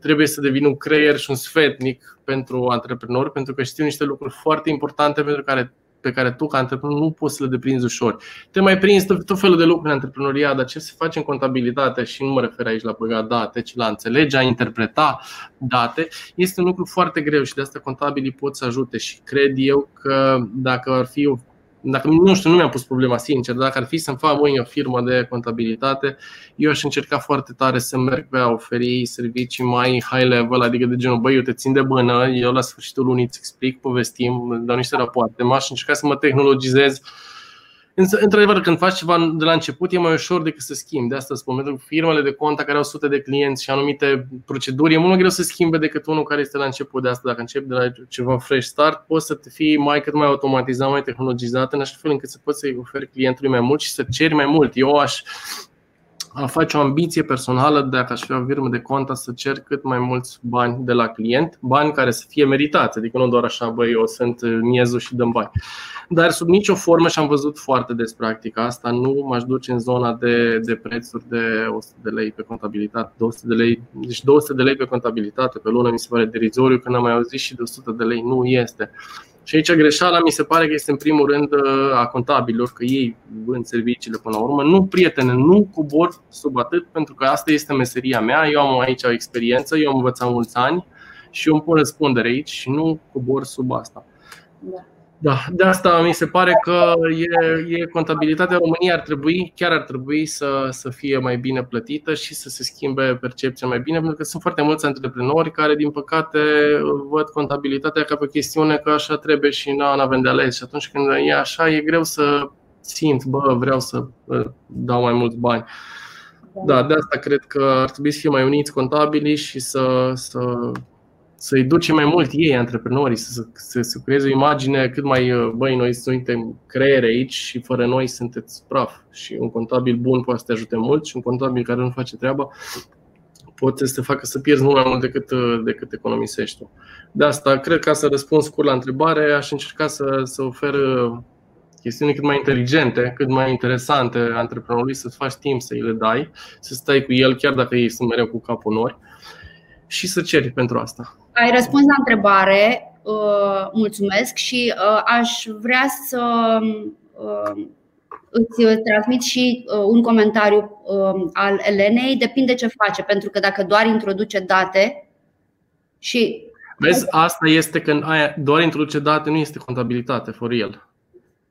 trebuie să devină un creier și un sfetnic pentru antreprenori, pentru că știu niște lucruri foarte importante pentru care pe care tu ca antreprenor nu poți să le deprinzi ușor. Te mai prinzi tot, tot felul de lucruri în antreprenoriat, dar ce se face în contabilitate și nu mă refer aici la băga date, ci la înțelege, a interpreta date, este un lucru foarte greu și de asta contabilii pot să ajute și cred eu că dacă ar fi o dacă nu știu, nu mi-am pus problema sincer, dacă ar fi să-mi fac voi o firmă de contabilitate, eu aș încerca foarte tare să merg pe a oferi servicii mai high level, adică de genul, băi, eu te țin de bână, eu la sfârșitul lunii îți explic, povestim, dau niște rapoarte, m-aș încerca să mă tehnologizez Însă, într-adevăr, când faci ceva de la început, e mai ușor decât să schimbi. De asta spun, pentru că firmele de conta care au sute de clienți și anumite proceduri, e mult mai greu să schimbe decât unul care este la început de asta. Dacă începi de la ceva fresh start, poți să te fii mai cât mai automatizat, mai tehnologizat, în așa fel încât să poți să-i oferi clientului mai mult și să ceri mai mult. Eu aș a face o ambiție personală dacă aș fi o firmă de conta să cer cât mai mulți bani de la client, bani care să fie meritați, adică nu doar așa, băi, eu sunt miezul și dăm bani. Dar sub nicio formă, și am văzut foarte des practica asta, nu m-aș duce în zona de, de prețuri de 100 de lei pe contabilitate, 200 de lei, deci 200 de lei pe contabilitate pe lună mi se pare derizoriu, când am mai auzit și de 100 de lei, nu este. Și aici greșeala mi se pare că este în primul rând a contabililor, că ei vând serviciile până la urmă. Nu, prietene, nu cobor sub atât, pentru că asta este meseria mea. Eu am aici o experiență, eu am învățat mulți ani și eu îmi pun răspundere aici și nu cobor sub asta. Da. Da, de asta mi se pare că e, e contabilitatea României ar trebui, chiar ar trebui să, să fie mai bine plătită și să se schimbe percepția mai bine, pentru că sunt foarte mulți antreprenori care, din păcate, văd contabilitatea ca pe o chestiune că așa trebuie și nu avem de ales. Și atunci când e așa, e greu să simt, bă, vreau să dau mai mulți bani. Da, de asta cred că ar trebui să fie mai uniți contabilii și să, să să-i duce mai mult ei, antreprenorii, să, să, să creeze o imagine cât mai, uh, băi, noi suntem creiere aici și fără noi sunteți praf. Și un contabil bun poate să te ajute mult și un contabil care nu face treaba poate să te facă să pierzi mult mai mult decât, uh, decât economisești tu. De asta, cred că să răspund scurt la întrebare, aș încerca să, să ofer uh, chestiuni cât mai inteligente, cât mai interesante antreprenorului, să-ți faci timp să îi le dai, să stai cu el chiar dacă ei sunt mereu cu capul nori și să ceri pentru asta. Ai răspuns la întrebare, uh, mulțumesc și uh, aș vrea să uh, îți transmit și un comentariu al Elenei. Depinde ce face, pentru că dacă doar introduce date și. Vezi, asta este când aia doar introduce date, nu este contabilitate for real.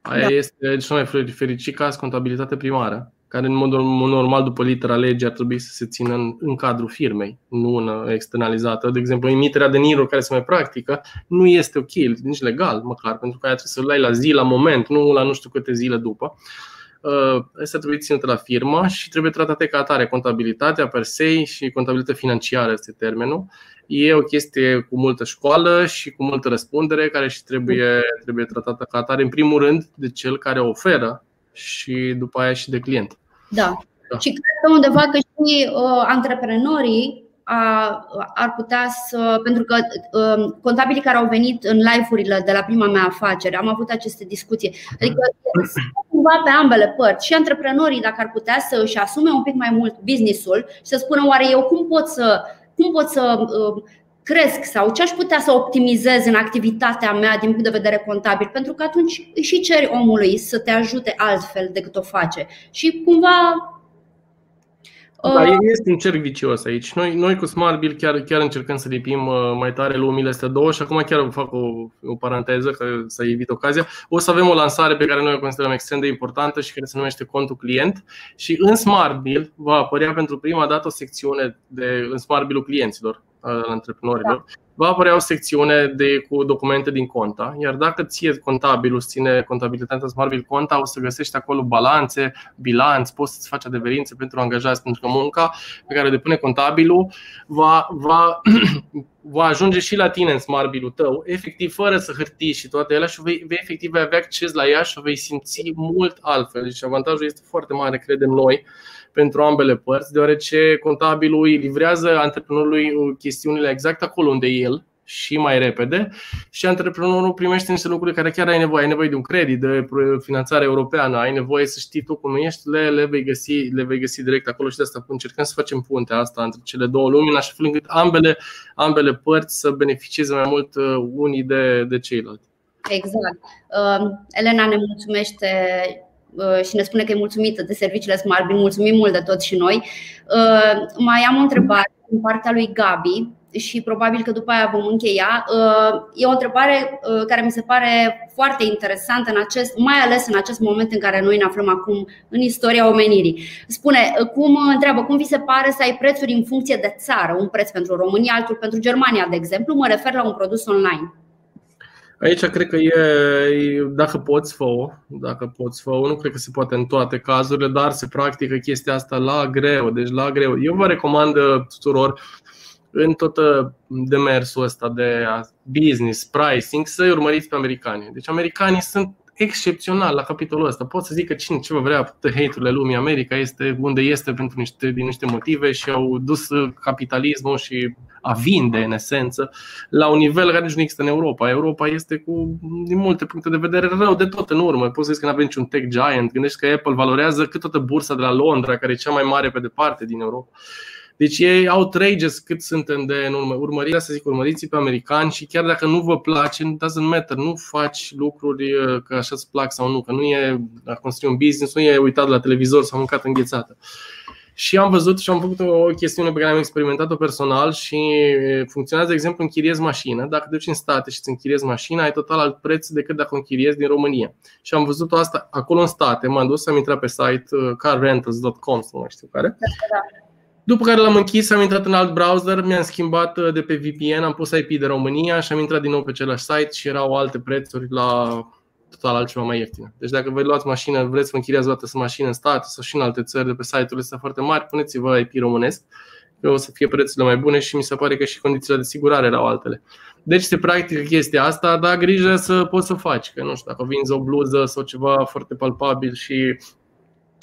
Aia da. este cel mai fericit caz contabilitate primară care în mod normal după litera legii ar trebui să se țină în, în cadrul firmei, nu în externalizată. De exemplu, emiterea de NIR care se mai practică nu este ok, nici legal măcar, pentru că aia trebuie să-l ai la zi, la moment, nu la nu știu câte zile după. Uh, asta trebuie ținută la firmă și trebuie tratate ca atare. Contabilitatea per se și contabilitatea financiară este termenul. E o chestie cu multă școală și cu multă răspundere care și trebuie, trebuie tratată ca atare, în primul rând, de cel care oferă și după aia și de client. Da. da. Și cred că undeva că și uh, antreprenorii a, ar putea să. Pentru că uh, contabilii care au venit în live-urile de la prima mea afacere, am avut aceste discuții. Adică cumva pe ambele părți. Și antreprenorii, dacă ar putea să își asume un pic mai mult businessul și să spună oare eu cum pot să, cum pot să uh, cresc sau ce aș putea să optimizez în activitatea mea din punct de vedere contabil, pentru că atunci îi și ceri omului să te ajute altfel decât o face. Și cumva da, uh, este un cerc vicios aici. Noi, noi cu Smart Bill chiar, chiar încercăm să lipim uh, mai tare lumile astea două și acum chiar fac o, o paranteză ca să evit ocazia. O să avem o lansare pe care noi o considerăm extrem de importantă și care se numește contul client și în Smart Bill va apărea pentru prima dată o secțiune de, în Smart Bill-ul clienților al antreprenorilor, da. va apărea o secțiune de, cu documente din conta, iar dacă ție contabilul ține contabilitatea Smart Bill conta, o să găsești acolo balanțe, bilanț, poți să-ți faci adeverințe pentru angajați, pentru că munca pe care o depune contabilul va, va, va ajunge și la tine în Smart Bill-ul tău, efectiv fără să hârtii și toate ele și vei, vei efectiv vei avea acces la ea și o vei simți mult altfel. Deci avantajul este foarte mare, credem noi, pentru ambele părți, deoarece contabilul îi livrează antreprenorului chestiunile exact acolo unde e el și mai repede și antreprenorul primește niște lucruri care chiar ai nevoie. Ai nevoie de un credit, de finanțare europeană, ai nevoie să știi tu cum ești, le, le, vei, găsi, le vei găsi direct acolo și de asta încercăm să facem puntea asta între cele două lumi, în așa fel încât ambele, ambele părți să beneficieze mai mult uh, unii de, de ceilalți. Exact. Elena ne mulțumește și ne spune că e mulțumită de serviciile Smart Mulțumim mult de tot și noi. Mai am o întrebare din partea lui Gabi și probabil că după aia vom încheia. Uh, e o întrebare uh, care mi se pare foarte interesantă, în acest, mai ales în acest moment în care noi ne aflăm acum în istoria omenirii. Spune, uh, cum întreabă, cum vi se pare să ai prețuri în funcție de țară, un preț pentru România, altul pentru Germania, de exemplu? Mă refer la un produs online. Aici cred că e, dacă poți fă dacă poți fă nu cred că se poate în toate cazurile, dar se practică chestia asta la greu, deci la greu. Eu vă recomand tuturor în tot uh, demersul ăsta de business, pricing, să-i urmăriți pe americani. Deci americanii sunt excepțional la capitolul ăsta. Pot să zic că cine ce vă vrea hate-urile lumii, America este unde este pentru niște, din niște motive și au dus capitalismul și a vinde, în esență, la un nivel care nici nu există în Europa. Europa este cu, din multe puncte de vedere, rău de tot în urmă. Poți să zici că nu avem niciun tech giant. Gândești că Apple valorează cât toată bursa de la Londra, care e cea mai mare pe departe din Europa. Deci ei outrageous cât suntem de în urmă. Urmărirea, să zic, urmăriți pe americani și chiar dacă nu vă place, doesn't matter, nu faci lucruri uh, că așa îți plac sau nu, că nu e a construi un business, nu e uitat la televizor sau mâncat înghețată. Și am văzut și am făcut o chestiune pe care am experimentat-o personal și uh, funcționează, de exemplu, închiriezi mașină. Dacă duci în state și îți închiriezi mașina, ai total alt preț decât dacă o închiriezi din România. Și am văzut asta acolo în state, m-am dus, am intrat pe site uh, carrentals.com, sau nu știu care. Da, da. După care l-am închis, am intrat în alt browser, mi-am schimbat uh, de pe VPN, am pus IP de România și am intrat din nou pe același site și erau alte prețuri la total altceva mai ieftin. Deci dacă vă luați mașină, vreți să vă închiriați o dată să mașină în state sau și în alte țări de pe site-urile astea foarte mari, puneți-vă IP românesc, că o să fie prețurile mai bune și mi se pare că și condițiile de sigurare erau altele. Deci se practică chestia asta, dar grijă să poți să faci, că nu știu, dacă vinzi o bluză sau ceva foarte palpabil și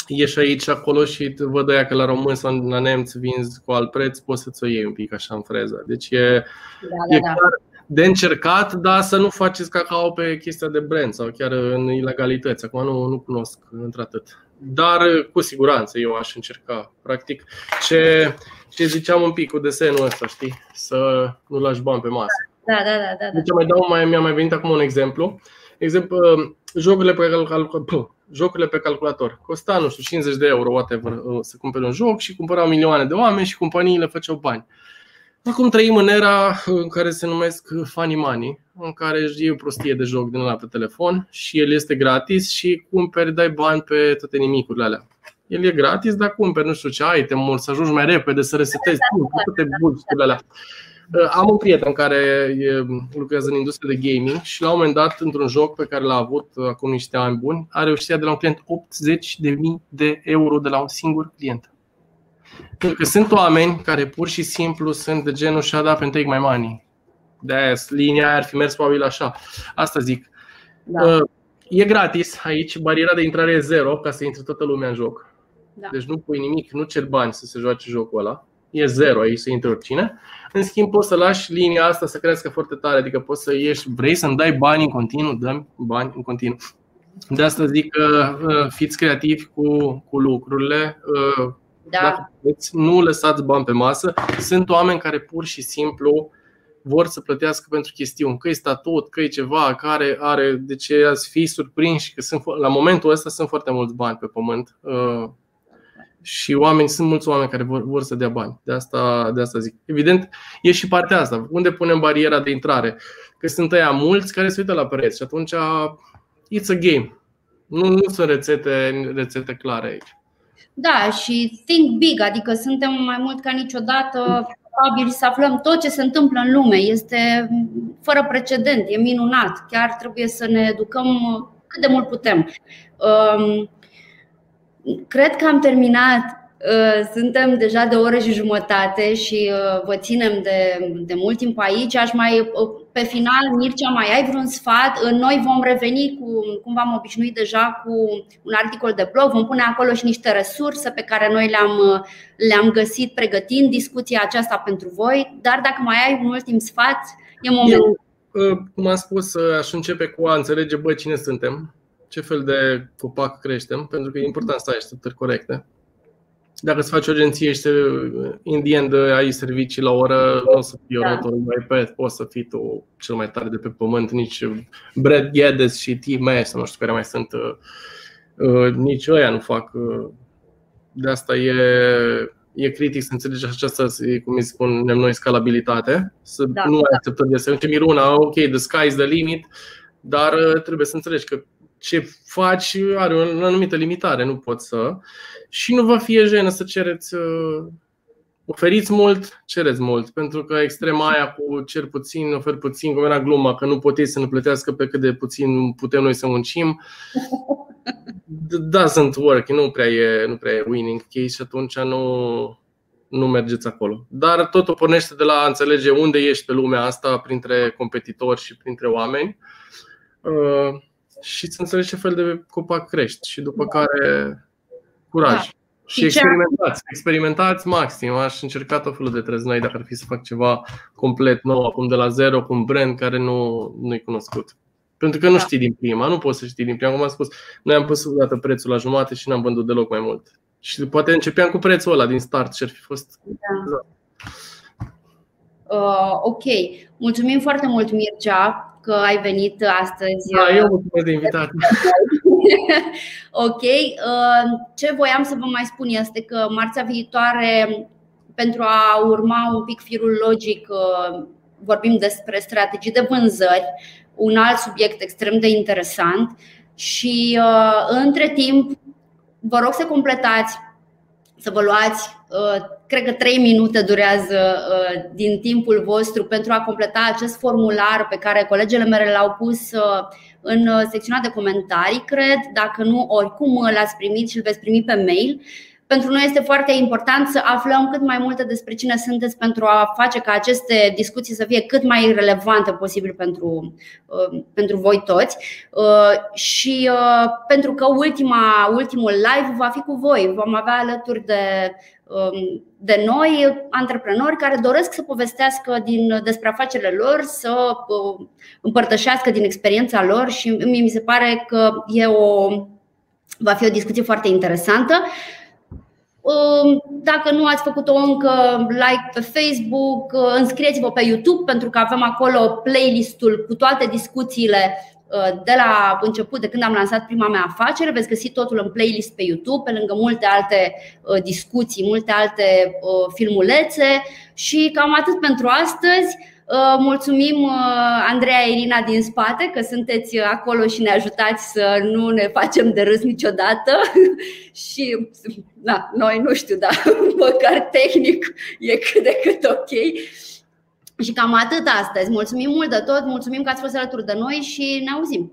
ieși aici și acolo și văd aia că la român sau la nemți vinzi cu alt preț, poți să-ți o iei un pic așa în freză. Deci e, da, e da, clar de încercat, dar să nu faceți cacao pe chestia de brand sau chiar în ilegalități. Acum nu, nu cunosc într-atât. Dar cu siguranță eu aș încerca. Practic, ce, ce ziceam un pic cu desenul ăsta, știi? Să nu lași bani pe masă. Da, da, da. da, da. Deci mai dau, mai, mi-a mai venit acum un exemplu. Exemplu, jocurile pe care, jocurile pe calculator. Costa, nu știu, 50 de euro, whatever, uh, să cumpere un joc și cumpărau milioane de oameni și companiile făceau bani. Acum trăim în era în care se numesc funny money, în care e o prostie de joc din ăla pe telefon și el este gratis și cumperi, dai bani pe toate nimicurile alea. El e gratis, dar cumperi nu știu ce item să ajungi mai repede, să resetezi toate bullshit alea. Uh, am un prieten care lucrează în industria de gaming și la un moment dat, într-un joc pe care l-a avut uh, acum niște ani buni, a reușit de la un client 80.000 de euro de la un singur client. Pentru că sunt oameni care pur și simplu sunt de genul shut up and take my money. De-aia linia aia ar fi mers probabil așa. Asta zic. Da. Uh, e gratis aici, bariera de intrare e zero ca să intre toată lumea în joc. Da. Deci nu pui nimic, nu cer bani să se joace jocul ăla e zero aici să intre oricine. În schimb, poți să lași linia asta să crească foarte tare, adică poți să ieși, vrei să-mi dai bani în continuu, dăm bani în continuu. De asta zic că uh, fiți creativi cu, cu lucrurile. Uh, da. Dacă veți, nu lăsați bani pe masă. Sunt oameni care pur și simplu vor să plătească pentru chestiuni, că e statut, că e ceva care are, de ce ați fi surprinși că sunt, la momentul ăsta sunt foarte mulți bani pe pământ uh, și oameni, sunt mulți oameni care vor, vor să dea bani. De asta, de asta zic. Evident, e și partea asta. Unde punem bariera de intrare? Că sunt aia mulți care se uită la preț și atunci it's a game. Nu, nu sunt rețete, rețete clare aici. Da, și think big, adică suntem mai mult ca niciodată capabili să aflăm tot ce se întâmplă în lume. Este fără precedent, e minunat. Chiar trebuie să ne educăm cât de mult putem. Um, Cred că am terminat. Uh, suntem deja de o oră și jumătate și uh, vă ținem de, de mult timp aici. Aș mai, uh, pe final, Mircea, mai ai vreun sfat? Noi vom reveni, cu, cum v-am obișnuit deja, cu un articol de blog. Vom pune acolo și niște resurse pe care noi le-am, le-am găsit pregătind discuția aceasta pentru voi. Dar dacă mai ai un ultim sfat, e momentul. Eu, cum am spus, aș începe cu a înțelege, bă, cine suntem ce fel de copac creștem, pentru că e important să ai așteptări corecte. dacă îți faci o agenție și in the end ai servicii la oră, nu o să fii da. următorul iPad, poți să fii tu cel mai tare de pe pământ, nici Brad Geddes și T. Mason, nu știu care mai sunt, uh, uh, nici ăia nu fac. Uh, de asta e, e critic să înțelegi această, cum îi spunem noi, scalabilitate, să da, nu ai da. acceptări de să începi una, ok, the sky is the limit, dar uh, trebuie să înțelegi că ce faci are o anumită limitare, nu poți să. Și nu va fi jenă să cereți, uh, oferiți mult, cereți mult, pentru că extrema aia cu cer puțin, ofer puțin, cum era gluma, că nu puteți să ne plătească pe cât de puțin putem noi să muncim, doesn't work, nu prea e, nu prea e winning case și atunci nu, nu mergeți acolo. Dar totul pornește de la a înțelege unde ești pe lumea asta, printre competitori și printre oameni. Uh, și să înțelegi ce fel de copac crești și după da. care curaj. Da. Și experimentați, experimentați maxim. Aș încerca tot felul de trăznăi dacă ar fi să fac ceva complet nou, acum de la zero, cu un brand care nu, nu-i cunoscut. Pentru că nu da. știi din prima, nu poți să știi din prima. Cum am spus, noi am pus dată prețul la jumate și n-am vândut deloc mai mult. Și poate începeam cu prețul ăla din start și ar fi fost. Da. Uh, ok. Mulțumim foarte mult, Mircea că ai venit astăzi. Da, eu mulțumesc de invitație. ok. Uh, ce voiam să vă mai spun este că marțea viitoare, pentru a urma un pic firul logic, uh, vorbim despre strategii de vânzări, un alt subiect extrem de interesant și uh, între timp vă rog să completați să vă luați, uh, cred că 3 minute durează uh, din timpul vostru pentru a completa acest formular pe care colegele mele l-au pus uh, în secțiunea de comentarii, cred. Dacă nu, oricum l-ați primit și îl veți primi pe mail. Pentru noi este foarte important să aflăm cât mai multe despre cine sunteți pentru a face ca aceste discuții să fie cât mai relevante posibil pentru, uh, pentru voi toți uh, și uh, pentru că ultima, ultimul live va fi cu voi. Vom avea alături de, um, de noi antreprenori care doresc să povestească din, despre afacerile lor, să împărtășească din experiența lor și mie mi se pare că e o, va fi o discuție foarte interesantă. Dacă nu ați făcut-o încă, like pe Facebook, înscrieți-vă pe YouTube pentru că avem acolo playlistul cu toate discuțiile uh, de la început, de când am lansat prima mea afacere. Veți găsi totul în playlist pe YouTube, pe lângă multe alte uh, discuții, multe alte uh, filmulețe și cam atât pentru astăzi. Uh, mulțumim uh, Andreea Irina din spate că sunteți acolo și ne ajutați să nu ne facem de râs niciodată și na, noi nu știu, dar măcar tehnic e cât de cât ok. Și cam atât astăzi. Mulțumim mult de tot, mulțumim că ați fost alături de noi și ne auzim.